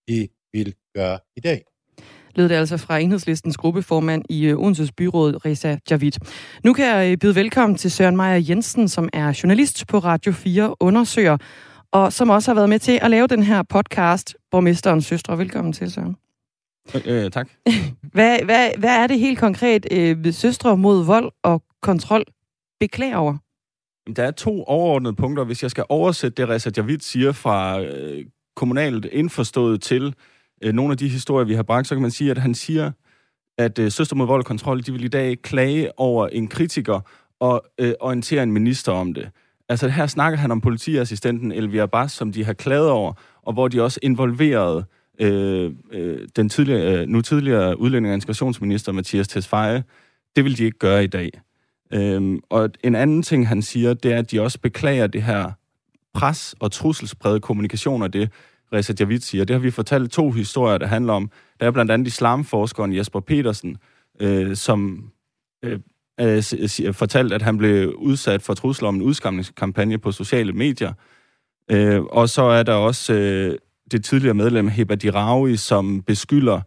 de vil gøre i dag lød det altså fra enhedslistens gruppeformand i øh, Odenses byråd, Reza Javid. Nu kan jeg øh, byde velkommen til Søren Meyer Jensen, som er journalist på Radio 4, undersøger, og som også har været med til at lave den her podcast, Borgmesterens Søstre. Velkommen til, Søren. Øh, tak. hvad, hvad, hvad er det helt konkret, øh, Søstre mod vold og kontrol beklager over? Der er to overordnede punkter. Hvis jeg skal oversætte det, Reza Javid siger fra øh, kommunalt indforstået til øh, nogle af de historier, vi har bragt, så kan man sige, at han siger, at øh, Søster mod vold og kontrol, de vil i dag klage over en kritiker og øh, orientere en minister om det. Altså her snakker han om politiassistenten Elvira Bas, som de har klaget over, og hvor de også involverede øh, øh, den tidligere, øh, nu tidligere udlænding- og integrationsminister Mathias Tesfaye. Det vil de ikke gøre i dag. Øhm, og en anden ting, han siger, det er, at de også beklager det her pres og trusselspræget kommunikation og det, Reza Javid siger. Det har vi fortalt to historier, der handler om. Der er blandt andet islamforskeren Jesper Petersen, øh, som øh, øh, fortalt, at han blev udsat for trusler om en udskamningskampagne på sociale medier. Øh, og så er der også øh, det tidligere medlem Heba Dirawi, som beskylder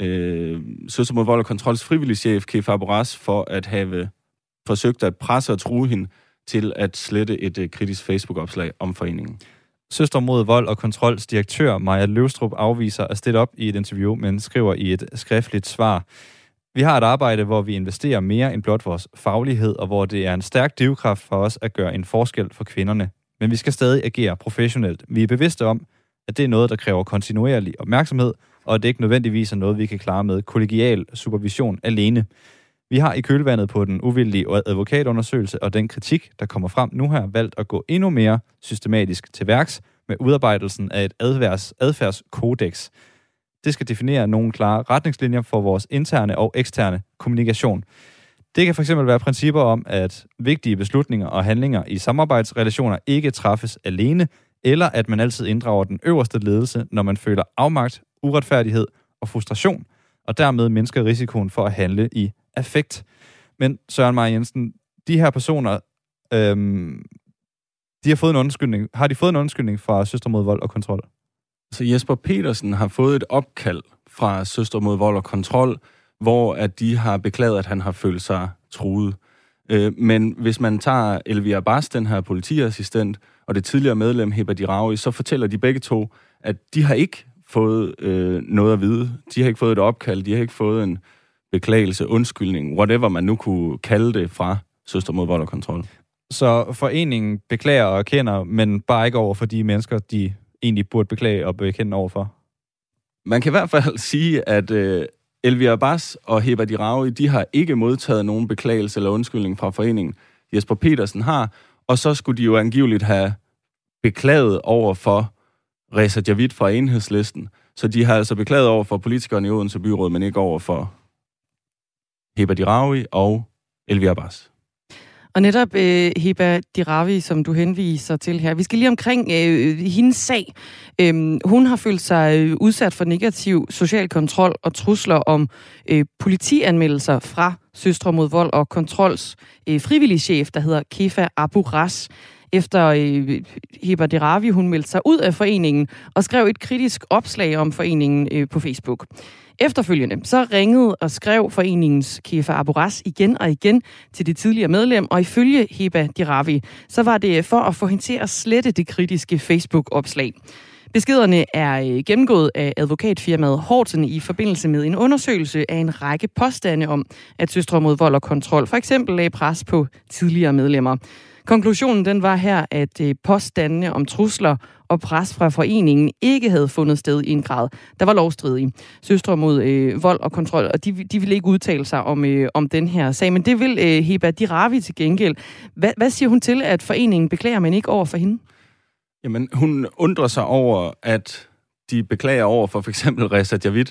øh, Søster mod vold og kontrols frivillige chef Kef Aboras for at have forsøgt at presse og true hende til at slette et øh, kritisk Facebook-opslag om foreningen. Søster mod vold og kontrols direktør Maja Løvstrup afviser at stille op i et interview, men skriver i et skriftligt svar. Vi har et arbejde, hvor vi investerer mere end blot vores faglighed, og hvor det er en stærk drivkraft for os at gøre en forskel for kvinderne. Men vi skal stadig agere professionelt. Vi er bevidste om, at det er noget, der kræver kontinuerlig opmærksomhed, og at det ikke nødvendigvis er noget, vi kan klare med kollegial supervision alene. Vi har i kølvandet på den uvildige advokatundersøgelse og den kritik, der kommer frem nu her, valgt at gå endnu mere systematisk til værks med udarbejdelsen af et adfærds, adfærdskodex. Det skal definere nogle klare retningslinjer for vores interne og eksterne kommunikation. Det kan fx være principper om, at vigtige beslutninger og handlinger i samarbejdsrelationer ikke træffes alene, eller at man altid inddrager den øverste ledelse, når man føler afmagt, uretfærdighed og frustration, og dermed mindsker risikoen for at handle i affekt. Men Søren Maja Jensen, de her personer, øhm, de har fået en undskyldning. Har de fået en undskyldning fra Søster mod vold og kontrol? Så Jesper Petersen har fået et opkald fra Søster mod vold og kontrol, hvor at de har beklaget, at han har følt sig truet. Øh, men hvis man tager Elvira Bas, den her politiassistent, og det tidligere medlem Heba Dirawi, så fortæller de begge to, at de har ikke fået øh, noget at vide. De har ikke fået et opkald, de har ikke fået en beklagelse, undskyldning, whatever man nu kunne kalde det fra Søster mod vold og kontrol. Så foreningen beklager og erkender, men bare ikke over for de mennesker, de egentlig burde beklage og bekende overfor? Man kan i hvert fald sige, at øh, Elvira Bas og Heba Dirawi, de har ikke modtaget nogen beklagelse eller undskyldning fra foreningen. Jesper Petersen har, og så skulle de jo angiveligt have beklaget over for Reza Javid fra enhedslisten. Så de har altså beklaget over for politikerne i Odense Byråd, men ikke over for Heba Dirawi og Elvia Abbas. Og netop øh, Heba Diravi, som du henviser til her, vi skal lige omkring øh, hendes sag. Øhm, hun har følt sig øh, udsat for negativ social kontrol og trusler om øh, politianmeldelser fra Søstre mod Vold og Kontrols øh, frivillige chef, der hedder Kefa Abu Ras efter øh, Heba Diravi, hun meldte sig ud af foreningen og skrev et kritisk opslag om foreningen øh, på Facebook. Efterfølgende så ringede og skrev foreningens Kefa Aboras igen og igen til det tidligere medlem, og ifølge Heba Diravi, så var det for at få hende til at slette det kritiske Facebook-opslag. Beskederne er øh, gennemgået af advokatfirmaet Horten i forbindelse med en undersøgelse af en række påstande om, at Søstre mod vold og kontrol for eksempel lagde pres på tidligere medlemmer. Konklusionen den var her, at øh, påstandene om trusler og pres fra foreningen ikke havde fundet sted i en grad, der var lovstridig. Søstre mod øh, vold og kontrol, og de, de ville ikke udtale sig om, øh, om den her sag, men det vil øh, Heba Diravi til gengæld. Hva, hvad siger hun til, at foreningen beklager, men ikke over for hende? Jamen, hun undrer sig over, at de beklager over for for eksempel Reza Javid,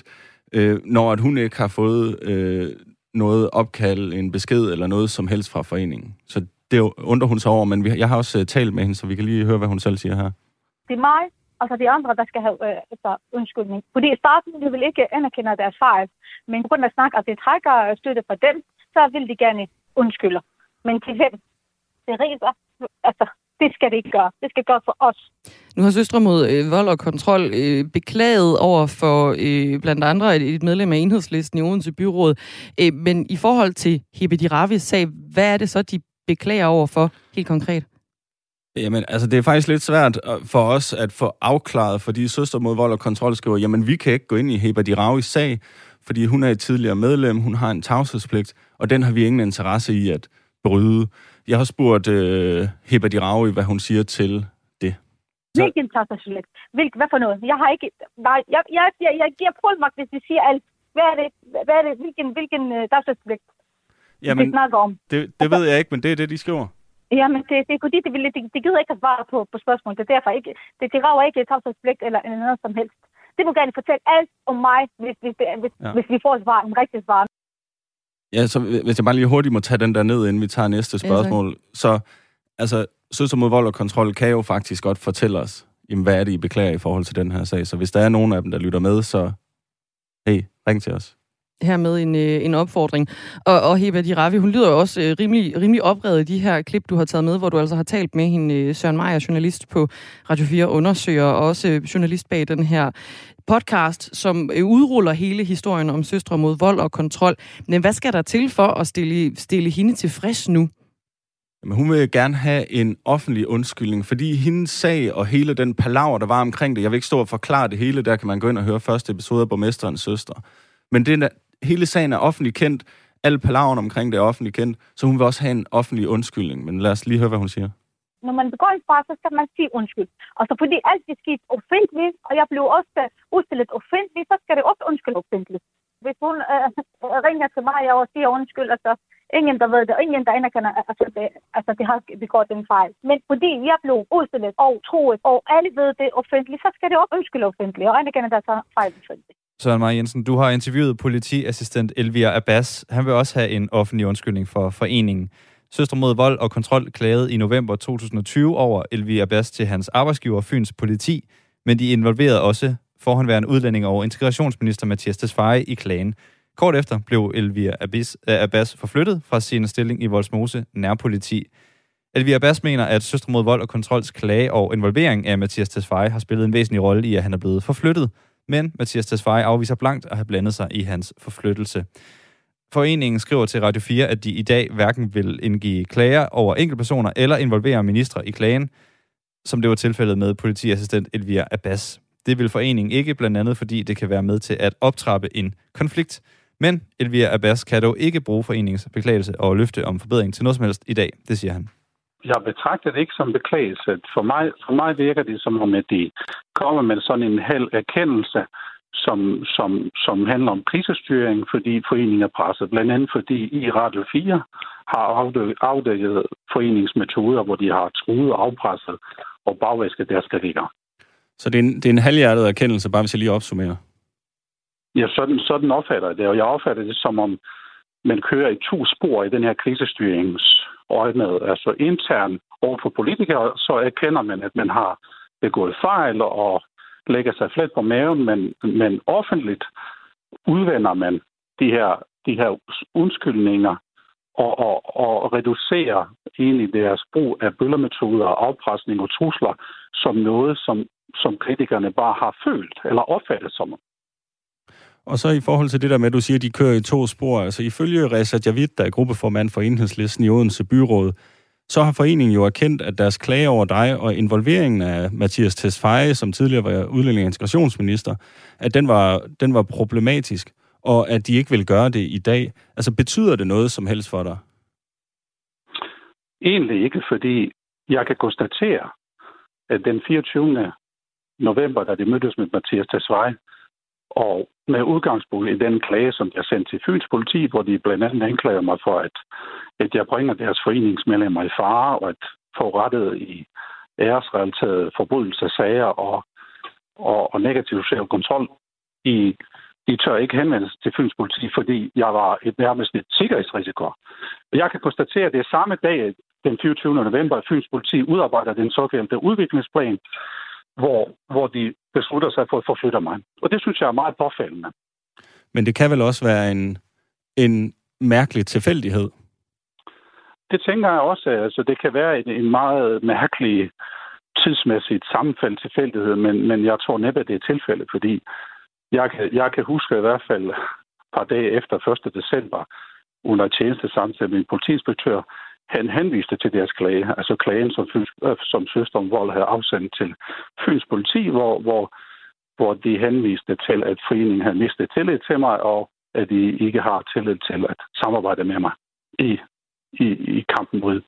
øh, når at hun ikke har fået øh, noget opkald, en besked eller noget som helst fra foreningen. Så det undrer hun sig over, men vi, jeg har også uh, talt med hende, så vi kan lige høre, hvad hun selv siger her. Det er mig, altså de andre, der skal have øh, altså, undskyldning. Fordi i starten, de vil ikke anerkende deres fejl, men på grund af snak, at det trækker øh, støtte fra dem, så vil de gerne undskylde. Men til hvem? Det riser. Altså, det skal det ikke gøre. Det skal gøre for os. Nu har Søstre mod øh, vold og kontrol øh, beklaget over for øh, blandt andre et, et medlem af enhedslisten i Odense Byråd. Øh, men i forhold til Hebe Diravis sag, hvad er det så, de beklager over for helt konkret? Jamen, altså det er faktisk lidt svært øh, for os at få afklaret, fordi Søster mod vold og kontrol skriver, jamen vi kan ikke gå ind i Heba Diravis sag, fordi hun er et tidligere medlem, hun har en tavshedspligt, og den har vi ingen interesse i at bryde. Jeg har spurgt øh, Heba Dirawi, hvad hun siger til det. Så... Hvilken tavshedspligt? Hvilk, hvad for noget? Jeg har ikke... Nej, jeg, jeg, jeg, jeg giver fuldmagt, hvis de siger alt. Hvad er det? Hvad er det? Hvilken, hvilken uh, tavshedspligt? Jamen, det. Det, det ved jeg ikke, men det er det, de skriver. Jamen, det, det er fordi, de, vil, de, de gider ikke at svare på, på spørgsmål. Det er derfor ikke, det, de rager ikke tavshedspligt eller, eller noget som helst. Det må gerne fortælle alt om mig, hvis, hvis, hvis, ja. hvis vi får et svar, en rigtig svar. Ja, så hvis jeg bare lige hurtigt må tage den der ned, inden vi tager næste spørgsmål. Ja, så, altså, Søster mod vold og kontrol kan jo faktisk godt fortælle os, jamen, hvad er det, I beklager i forhold til den her sag. Så hvis der er nogen af dem, der lytter med, så hey, ring til os her med en, øh, en opfordring. Og, og Heba Diravi, hun lyder jo også øh, rimelig, rimelig oprevet i de her klip, du har taget med, hvor du altså har talt med hende, øh, Søren Meier, journalist på Radio 4, undersøger, og også øh, journalist bag den her podcast, som øh, udruller hele historien om søstre mod vold og kontrol. Men hvad skal der til for at stille, stille hende tilfreds nu? Jamen, hun vil gerne have en offentlig undskyldning, fordi hendes sag og hele den palaver, der var omkring det, jeg vil ikke stå og forklare det hele, der kan man gå ind og høre første episode af Borgmesterens Søster. Men det, hele sagen er offentligt kendt, alle palaverne omkring det er offentligt kendt, så hun vil også have en offentlig undskyldning. Men lad os lige høre, hvad hun siger. Når man begår en fejl, så skal man sige undskyld. Og så fordi alt det skete offentligt, og jeg blev også udstillet offentligt, så skal det også undskyld offentligt. Hvis hun øh, øh, ringer til mig og siger undskyld, altså ingen der ved det, og ingen der anerkender, altså det, altså det har begået en fejl. Men fordi jeg blev udstillet og troet, og alle ved det offentligt, så skal det også undskylde offentligt, og anerkende deres fejl offentligt. Søren Marie Jensen, du har interviewet politiassistent Elvira Abbas. Han vil også have en offentlig undskyldning for foreningen. Søster mod vold og kontrol klagede i november 2020 over Elvira Abbas til hans arbejdsgiver Fyns politi, men de involverede også forhåndværende udlænding og integrationsminister Mathias Tesfaye i klagen. Kort efter blev Elvira Abbas, øh, Abbas forflyttet fra sin stilling i Voldsmose nærpoliti. Elvira Abbas mener, at Søster mod vold og kontrols klage og involvering af Mathias Tesfaye har spillet en væsentlig rolle i, at han er blevet forflyttet – men Mathias Tesfaye afviser blankt at have blandet sig i hans forflyttelse. Foreningen skriver til Radio 4, at de i dag hverken vil indgive klager over enkeltpersoner eller involvere ministre i klagen, som det var tilfældet med politiassistent Elvira Abbas. Det vil foreningen ikke, blandt andet fordi det kan være med til at optrappe en konflikt. Men Elvira Abbas kan dog ikke bruge foreningens beklagelse og løfte om forbedring til noget som helst i dag, det siger han jeg betragter det ikke som beklagelse. For mig, for mig virker det som om, at de kommer med sådan en hel erkendelse, som, som, som handler om krisestyring, fordi foreningen er presset. Blandt andet fordi i Radio 4 har afdækket foreningsmetoder, hvor de har truet, afpresset og bagvæsket deres kritikker. Så det er en, det er en halvhjertet erkendelse, bare hvis jeg lige opsummerer. Ja, sådan, sådan opfatter jeg det, og jeg opfatter det som om, man kører i to spor i den her krisestyringens øjne. Altså internt over for politikere, så erkender man, at man har begået fejl og lægger sig flet på maven, men, men offentligt udvender man de her, de her undskyldninger og, og, og reducerer egentlig deres brug af bøllermetoder, afpresning og trusler som noget, som, som kritikerne bare har følt eller opfattet som. Og så i forhold til det der med, at du siger, at de kører i to spor. Altså ifølge Reza Javid, der er gruppeformand for enhedslisten i Odense Byråd, så har foreningen jo erkendt, at deres klage over dig og involveringen af Mathias Tesfaye, som tidligere var udlænding og integrationsminister, at den var, den var problematisk, og at de ikke vil gøre det i dag. Altså betyder det noget som helst for dig? Egentlig ikke, fordi jeg kan konstatere, at den 24. november, da de mødtes med Mathias Tesfaye, og med udgangspunkt i den klage, som jeg sendte til Fyns politi, hvor de blandt andet anklager mig for, at, at jeg bringer deres foreningsmedlemmer i fare, og at få rettet i æresrelaterede forbrydelsesager og, og, og negativ social kontrol. i de tør ikke henvende sig til Fyns politi, fordi jeg var et nærmest et sikkerhedsrisiko. Jeg kan konstatere, at det er samme dag, den 24. november, at Fyns politi udarbejder den såkaldte udviklingsplan, hvor, hvor de beslutter sig for at forflytte mig. Og det synes jeg er meget påfældende. Men det kan vel også være en, en mærkelig tilfældighed? Det tænker jeg også. Altså, det kan være en, en meget mærkelig tidsmæssigt sammenfald tilfældighed, men, men jeg tror næppe, at det er tilfælde, fordi jeg kan, jeg kan huske i hvert fald et par dage efter 1. december, under tjeneste samtidig med en politiinspektør, han henviste til deres klage, altså klagen, som, øh, som søster om vold havde afsendt til Fyns politi, hvor, hvor, hvor de henviste til, at foreningen havde mistet tillid til mig, og at de ikke har tillid til at samarbejde med mig i, i, i kampen mod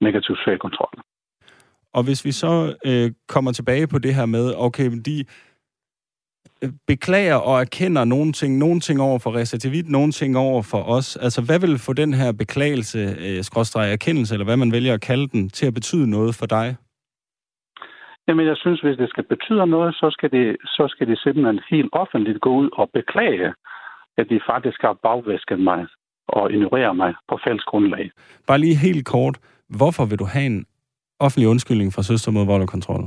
negativ social kontrol. Og hvis vi så øh, kommer tilbage på det her med, okay, men de, beklager og erkender nogle ting, nogle ting over for Resertivit, nogle ting over for os. Altså, hvad vil få den her beklagelse, øh, skråstreg erkendelse, eller hvad man vælger at kalde den, til at betyde noget for dig? Jamen, jeg synes, hvis det skal betyde noget, så skal det, så skal det simpelthen helt offentligt gå ud og beklage, at de faktisk har bagvæsket mig og ignoreret mig på falsk grundlag. Bare lige helt kort. Hvorfor vil du have en offentlig undskyldning fra Søster mod vold og kontrol?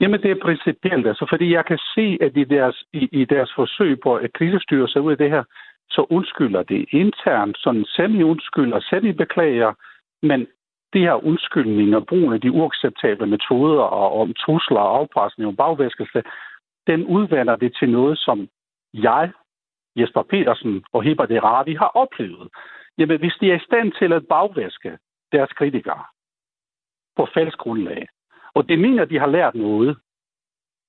Jamen, det er principielt, altså, fordi jeg kan se, at i deres, i, i deres forsøg på at krisestyre sig ud af det her, så undskylder det internt, sådan semi-undskylder, semi-beklager, men de her undskyldninger, brugen af de uacceptable metoder og om trusler og afpresning og bagvæskelse, den udvander det til noget, som jeg, Jesper Petersen og Heber de Radi har oplevet. Jamen, hvis de er i stand til at bagvæske deres kritikere på falsk grundlag, og det mener, at de har lært noget,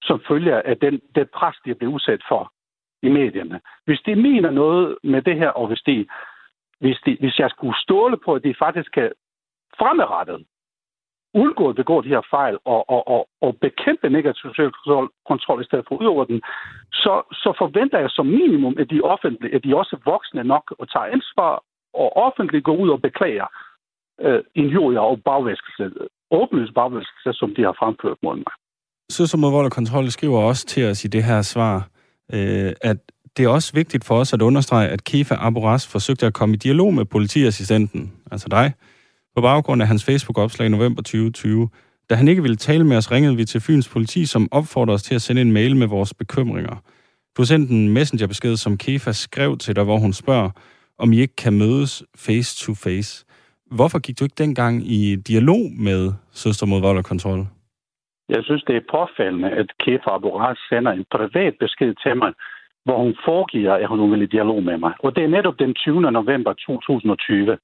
som følger af den, den pres, de er blevet udsat for i medierne. Hvis de mener noget med det her, og hvis, de, hvis, de, hvis jeg skulle ståle på, at de faktisk kan fremadrettet undgå at begå de her fejl og, og, og, og bekæmpe negativ social kontrol, kontrol i stedet for udover den, så, så forventer jeg som minimum, at de, offentlige, at de også er voksne nok og tager ansvar og offentligt går ud og beklager øh, injurier og bagvæskelse åbenlyst bagvæskelse, som de har fremført mod mig. Søster mod vold og kontrol skriver også til os i det her svar, øh, at det er også vigtigt for os at understrege, at Kefa Aboras forsøgte at komme i dialog med politiassistenten, altså dig, på baggrund af hans Facebook-opslag i november 2020. Da han ikke ville tale med os, ringede vi til Fyns politi, som opfordrede os til at sende en mail med vores bekymringer. Du har sendt en messengerbesked, som Kefa skrev til dig, hvor hun spørger, om I ikke kan mødes face to face. Hvorfor gik du ikke dengang i dialog med Søster mod vold og kontrol? Jeg synes, det er påfaldende, at Kefa Aboraz sender en privat besked til mig, hvor hun foregiver, at hun vil i dialog med mig. Og det er netop den 20. november 2020.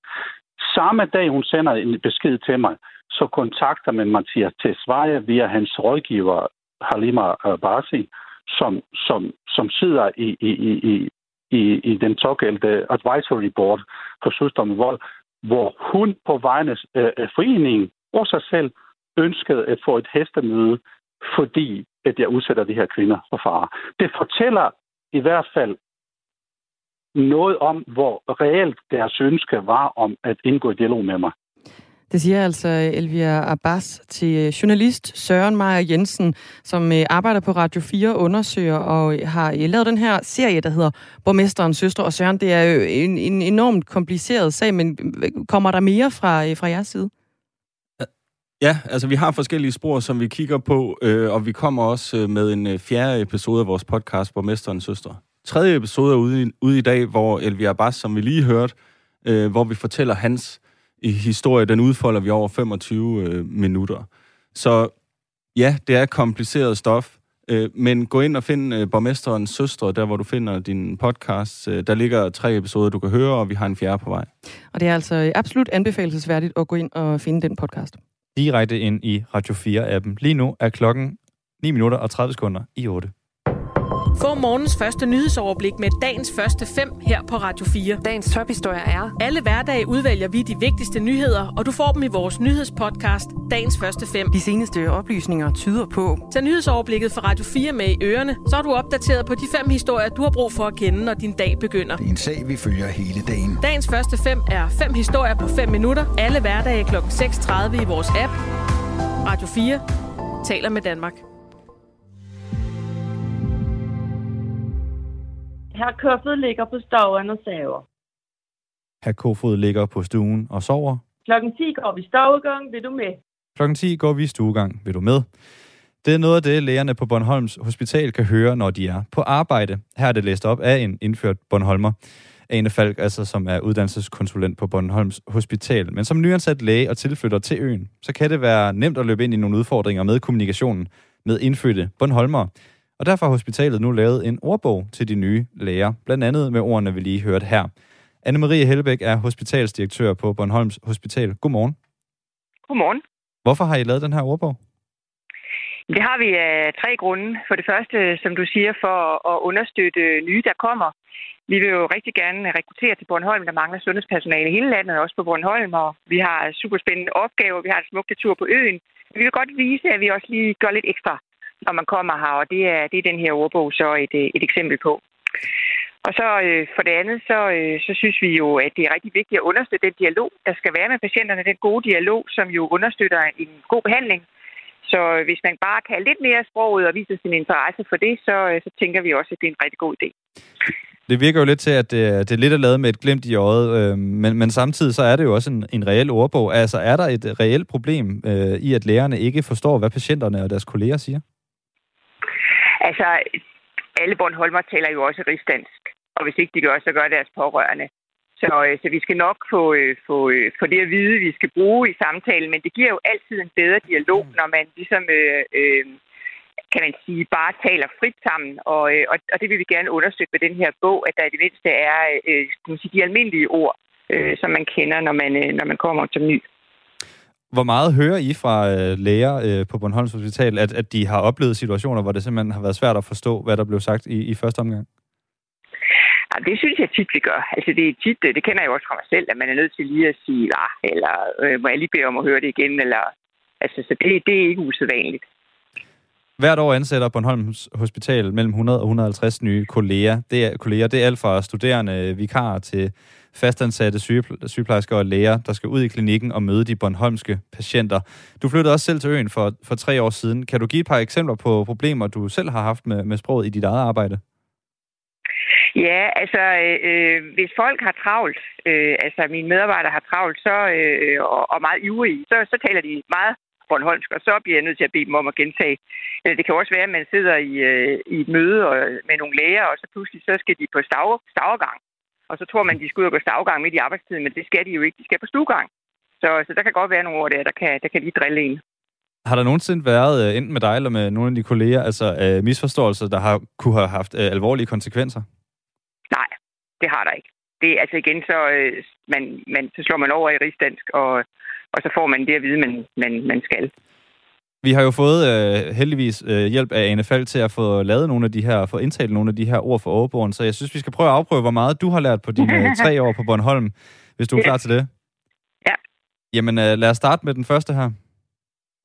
Samme dag, hun sender en besked til mig, så kontakter man Mathias Tesvaje via hans rådgiver Halima Barsi, som, som, som sidder i, i, i, i, i den såkaldte advisory board for søster med vold, hvor hun på vegne af foreningen og sig selv ønskede at få et hestemøde, fordi at jeg udsætter de her kvinder for fare. Det fortæller i hvert fald noget om, hvor reelt deres ønske var om at indgå i dialog med mig. Det siger altså Elvia Abbas til øh, journalist Søren Meyer Jensen, som øh, arbejder på Radio 4, undersøger og øh, har lavet den her serie, der hedder Borgmesterens Søstre. Og Søren, det er jo en, en enormt kompliceret sag, men kommer der mere fra, fra jeres side? Ja, altså vi har forskellige spor, som vi kigger på, øh, og vi kommer også øh, med en øh, fjerde episode af vores podcast, Borgmesterens Søstre. Tredje episode er ude i, ude i dag, hvor Elvia Abbas, som vi lige hørte, øh, hvor vi fortæller hans i historie, den udfolder vi over 25 øh, minutter. Så ja, det er kompliceret stof, øh, men gå ind og find øh, Borgmesterens Søstre, der hvor du finder din podcast. Øh, der ligger tre episoder, du kan høre, og vi har en fjerde på vej. Og det er altså absolut anbefalesværdigt at gå ind og finde den podcast. Direkte ind i Radio 4-appen. Lige nu er klokken 9 minutter og 30 sekunder i 8. Få morgens første nyhedsoverblik med dagens første fem her på Radio 4. Dagens tophistorie er... Alle hverdage udvælger vi de vigtigste nyheder, og du får dem i vores nyhedspodcast, dagens første fem. De seneste oplysninger tyder på... Tag nyhedsoverblikket fra Radio 4 med i ørerne, så er du opdateret på de fem historier, du har brug for at kende, når din dag begynder. Det er en sag, vi følger hele dagen. Dagens første fem er fem historier på 5 minutter. Alle hverdage kl. 6.30 i vores app. Radio 4 taler med Danmark. Herr Kofod ligger på stuen og sover. Herr Kofod ligger på stuen og sover. Klokken 10 går vi stuegang. Vil du med? Klokken 10 går vi stuegang. Vil du med? Det er noget af det, lægerne på Bornholms Hospital kan høre, når de er på arbejde. Her er det læst op af en indført Bornholmer. Ane Falk, altså som er uddannelseskonsulent på Bornholms Hospital. Men som nyansat læge og tilflytter til øen, så kan det være nemt at løbe ind i nogle udfordringer med kommunikationen med indfødte Bornholmer. Og derfor har hospitalet nu lavet en ordbog til de nye læger, blandt andet med ordene, vi lige hørte her. Anne-Marie Hellebæk er hospitalsdirektør på Bornholms Hospital. Godmorgen. Godmorgen. Hvorfor har I lavet den her ordbog? Det har vi af tre grunde. For det første, som du siger, for at understøtte nye, der kommer. Vi vil jo rigtig gerne rekruttere til Bornholm. Der mangler sundhedspersonale i hele landet, også på Bornholm. Og vi har super spændende opgaver. Vi har en smuk tur på øen. Vi vil godt vise, at vi også lige gør lidt ekstra når man kommer her, og det er, det er den her ordbog så et, øh, et eksempel på. Og så øh, for det andet, så, øh, så synes vi jo, at det er rigtig vigtigt at understøtte den dialog, der skal være med patienterne, den gode dialog, som jo understøtter en god behandling. Så øh, hvis man bare kan lidt mere sproget og vise sin interesse for det, så, øh, så tænker vi også, at det er en rigtig god idé. Det virker jo lidt til, at øh, det, det er lidt at lavet med et glimt i øjet, øh, men, men samtidig så er det jo også en, en reel ordbog. Altså er der et reelt problem øh, i, at lægerne ikke forstår, hvad patienterne og deres kolleger siger? Altså, alle Bornholmer taler jo også rigsdansk, og hvis ikke de gør, så gør deres pårørende. Så, øh, så vi skal nok få, øh, få, øh, få det at vide, vi skal bruge i samtalen, men det giver jo altid en bedre dialog, når man ligesom, øh, øh, kan man sige, bare taler frit sammen, og, øh, og, og det vil vi gerne understøtte med den her bog, at der i det mindste er øh, man sige, de almindelige ord, øh, som man kender, når man, øh, når man kommer som ny. Hvor meget hører I fra øh, læger øh, på Bornholms Hospital, at, at de har oplevet situationer, hvor det simpelthen har været svært at forstå, hvad der blev sagt i, i første omgang? Ja, det synes jeg tit, vi gør. Altså, det er tit, det kender jeg jo også fra mig selv, at man er nødt til lige at sige, ah, eller øh, må jeg lige bede om at høre det igen, eller... Altså, så det, det er ikke usædvanligt. Hvert år ansætter Bornholms Hospital mellem 100 og 150 nye kolleger. Det er, kolleger, det er alt fra studerende vikarer til fastansatte sygeplejersker og læger, der skal ud i klinikken og møde de bornholmske patienter. Du flyttede også selv til øen for, for tre år siden. Kan du give et par eksempler på problemer, du selv har haft med, med sproget i dit eget arbejde? Ja, altså, øh, øh hvis folk har travlt, øh, altså mine medarbejdere har travlt, så, øh, og, og meget ivrige, så, så taler de meget Bornholmsk, og så bliver jeg nødt til at bede dem om at gentage. Eller det kan også være, at man sidder i, øh, i et møde og, med nogle læger, og så pludselig så skal de på stav, stavgang. Og så tror man, de skal ud og gå stavgang midt i arbejdstiden, men det skal de jo ikke. De skal på stuegang. Så, så der kan godt være nogle ord der, der kan, der kan lige drille en. Har der nogensinde været, øh, enten med dig eller med nogle af de kolleger, altså uh, misforståelser, der har kunne have haft uh, alvorlige konsekvenser? Nej, det har der ikke. Det altså igen, så, man, man, så slår man over i rigsdansk, og, og så får man det at vide, man, man, man skal. Vi har jo fået uh, heldigvis uh, hjælp af Anne Falk til at få lavet nogle af de her, få indtalt nogle af de her ord for overboren, så jeg synes, vi skal prøve at afprøve, hvor meget du har lært på dine uh, tre år på Bornholm, hvis du er klar til det. Ja. Jamen, uh, lad os starte med den første her.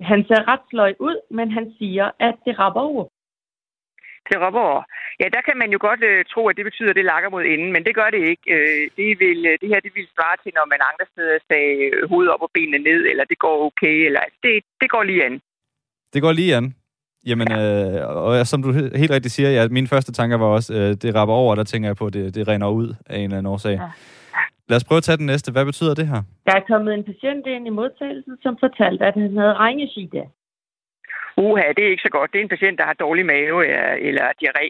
Han ser ret sløj ud, men han siger, at det rapper ord. Til Råborg. Ja, der kan man jo godt øh, tro, at det betyder, at det lakker mod enden, men det gør det ikke. Øh, det, vil, øh, det her det vil svare til, når man andre steder sagde øh, hovedet op og benene ned, eller det går okay, eller altså, det, det går lige an. Det går lige an. Jamen, ja. øh, og som du helt rigtigt siger, ja, mine første tanker var også, øh, det rapper over, og der tænker jeg på, at det, det render ud af en eller anden årsag. Ja. Lad os prøve at tage den næste. Hvad betyder det her? Der er kommet en patient ind i modtagelsen, som fortalte, at han havde regneside. Uha, det er ikke så godt. Det er en patient, der har dårlig mave eller diarré.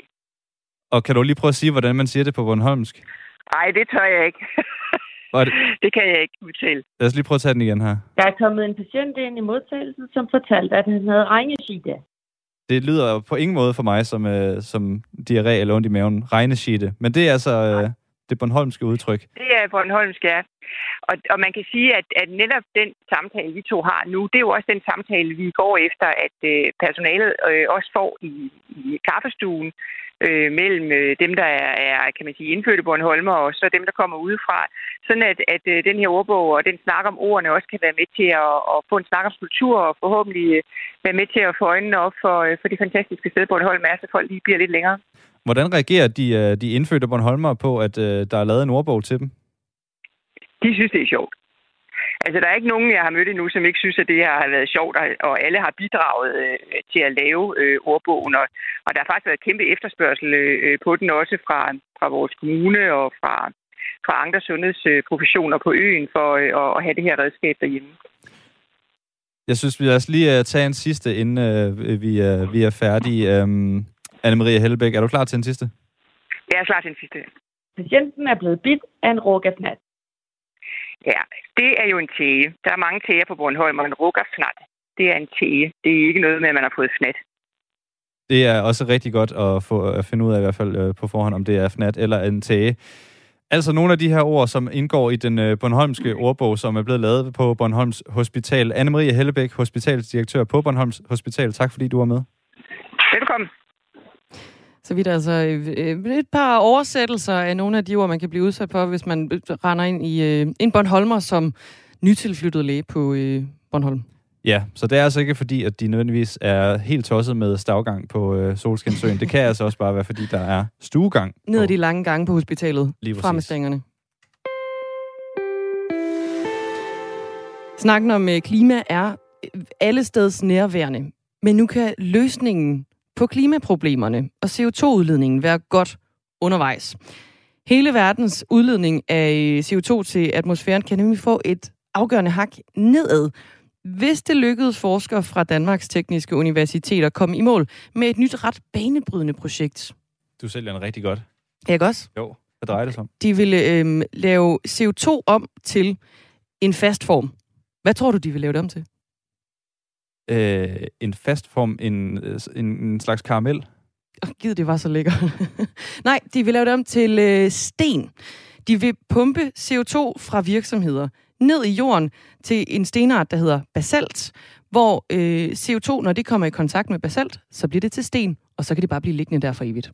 Og kan du lige prøve at sige, hvordan man siger det på Bornholmsk? Nej, det tør jeg ikke. det? det kan jeg ikke fortælle. Lad os lige prøve at tage den igen her. Der er kommet en patient ind i modtagelsen, som fortalte, at han havde regneside. Det lyder på ingen måde for mig som, øh, som diarré eller ondt i maven. Regneside. Men det er altså øh, det Bornholmske udtryk. Det er Bornholmsk, ja. Og, og man kan sige, at, at netop den samtale, vi to har nu, det er jo også den samtale, vi går efter, at øh, personalet øh, også får i, i kaffestuen øh, mellem øh, dem, der er, er, kan man sige, indfødte Bornholmer, og så dem, der kommer udefra. Sådan at, at øh, den her ordbog og den snak om ordene også kan være med til at, at få en snak om kultur, og forhåbentlig øh, være med til at få øjnene op for, øh, for det fantastiske sted, Bornholm er, så folk lige bliver lidt længere. Hvordan reagerer de, øh, de indfødte Bornholmer på, at øh, der er lavet en ordbog til dem? De synes, det er sjovt. Altså, der er ikke nogen, jeg har mødt endnu, som ikke synes, at det her har været sjovt, og alle har bidraget øh, til at lave øh, ordbogen. Og, og der har faktisk været kæmpe efterspørgsel øh, på den også fra, fra vores kommune og fra, fra andre sundhedsprofessioner på øen for øh, at have det her redskab derhjemme. Jeg synes, vi os lige uh, tage en sidste, inden uh, vi, uh, vi er færdige. Um, Anne-Marie Hellebæk, er du klar til en sidste? Jeg er klar til en sidste. Patienten er blevet bidt af en rågafnat. Ja, det er jo en tæge. Der er mange tæger på Bornholm, og en ruggerfnat, det er en tæge. Det er ikke noget med, at man har fået fnat. Det er også rigtig godt at, få, at finde ud af i hvert fald øh, på forhånd, om det er fnat eller en tæge. Altså nogle af de her ord, som indgår i den øh, Bornholmske ordbog, som er blevet lavet på Bornholms Hospital. Anne-Marie Hellebæk, hospitalsdirektør på Bornholms Hospital. Tak fordi du var med. Velkommen. Så vidt altså øh, et par oversættelser af nogle af de ord, man kan blive udsat for, hvis man render ind i øh, en Bornholmer som nytilflyttet læge på øh, Bornholm. Ja, så det er altså ikke fordi, at de nødvendigvis er helt tosset med stavgang på øh, Solskinsøen. Det kan altså også bare være, fordi der er stuegang. Ned ad de lange gange på hospitalet. Lige Fra med stængerne. Snakken om øh, klima er alle steds nærværende. Men nu kan løsningen på klimaproblemerne og CO2-udledningen være godt undervejs. Hele verdens udledning af CO2 til atmosfæren kan nemlig få et afgørende hak nedad, hvis det lykkedes forskere fra Danmarks Tekniske Universitet at komme i mål med et nyt ret banebrydende projekt. Du sælger den rigtig godt. Jeg også? Jo, hvad drejer det sig om? De ville øh, lave CO2 om til en fast form. Hvad tror du, de vil lave det om til? Øh, en fast form, en, øh, en, en slags karamel. Oh, Gid, det var så lækkert. Nej, de vil lave det om til øh, sten. De vil pumpe CO2 fra virksomheder ned i jorden til en stenart, der hedder basalt, hvor øh, CO2, når det kommer i kontakt med basalt, så bliver det til sten, og så kan det bare blive liggende der for evigt.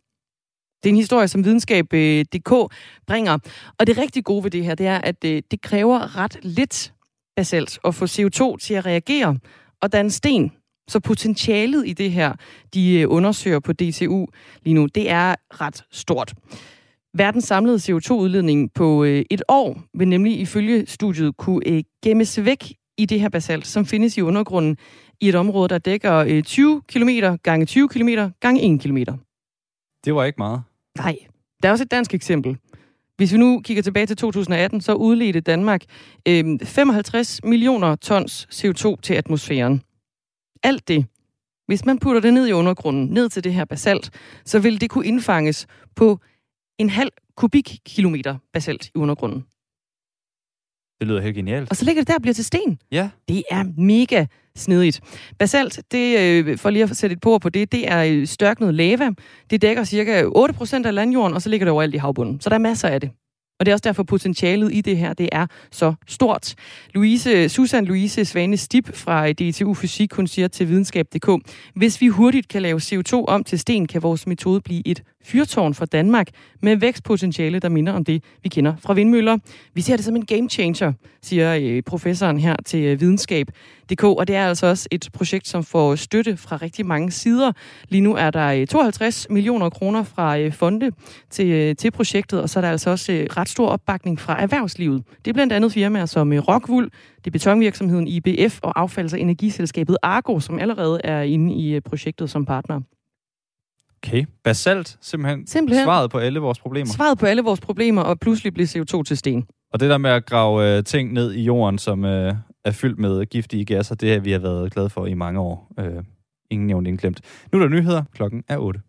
Det er en historie, som videnskab.dk øh, bringer. Og det rigtig gode ved det her, det er, at øh, det kræver ret lidt basalt at få CO2 til at reagere og danne sten. Så potentialet i det her, de øh, undersøger på DTU lige nu, det er ret stort. Verdens samlede CO2-udledning på øh, et år vil nemlig ifølge studiet kunne øh, gemmes væk i det her basalt, som findes i undergrunden i et område, der dækker 20 km gange 20 km gange 1 km. Det var ikke meget. Nej. Der er også et dansk eksempel. Hvis vi nu kigger tilbage til 2018, så udledte Danmark øh, 55 millioner tons CO2 til atmosfæren. Alt det, hvis man putter det ned i undergrunden, ned til det her basalt, så vil det kunne indfanges på en halv kubikkilometer basalt i undergrunden. Det lyder helt genialt. Og så ligger det der og bliver til sten. Ja. Det er mega snedigt. Basalt, det, øh, for lige at sætte et på på det, det er øh, størknet lava. Det dækker cirka 8% af landjorden, og så ligger det overalt i havbunden. Så der er masser af det. Og det er også derfor potentialet i det her, det er så stort. Louise, Susan Louise Svane Stip fra DTU Fysik, hun siger til videnskab.dk, hvis vi hurtigt kan lave CO2 om til sten, kan vores metode blive et fyrtårn for Danmark med vækstpotentiale, der minder om det, vi kender fra vindmøller. Vi ser det som en game changer, siger øh, professoren her til øh, videnskab.dk, og det er altså også et projekt, som får støtte fra rigtig mange sider. Lige nu er der øh, 52 millioner kroner fra fonde til, til projektet, og så er der altså også ret stor opbakning fra erhvervslivet. Det er blandt andet firmaer som Rockwool, det er betonvirksomheden IBF og affalds- og energiselskabet Argo, som allerede er inde i projektet som partner. Okay. Basalt, simpelthen, simpelthen svaret på alle vores problemer. Svaret på alle vores problemer, og pludselig bliver CO2 til sten. Og det der med at grave øh, ting ned i jorden, som øh, er fyldt med giftige gasser, det har vi har været glade for i mange år. Øh, ingen nævnt, ingen glemt. Nu er der nyheder. Klokken er 8.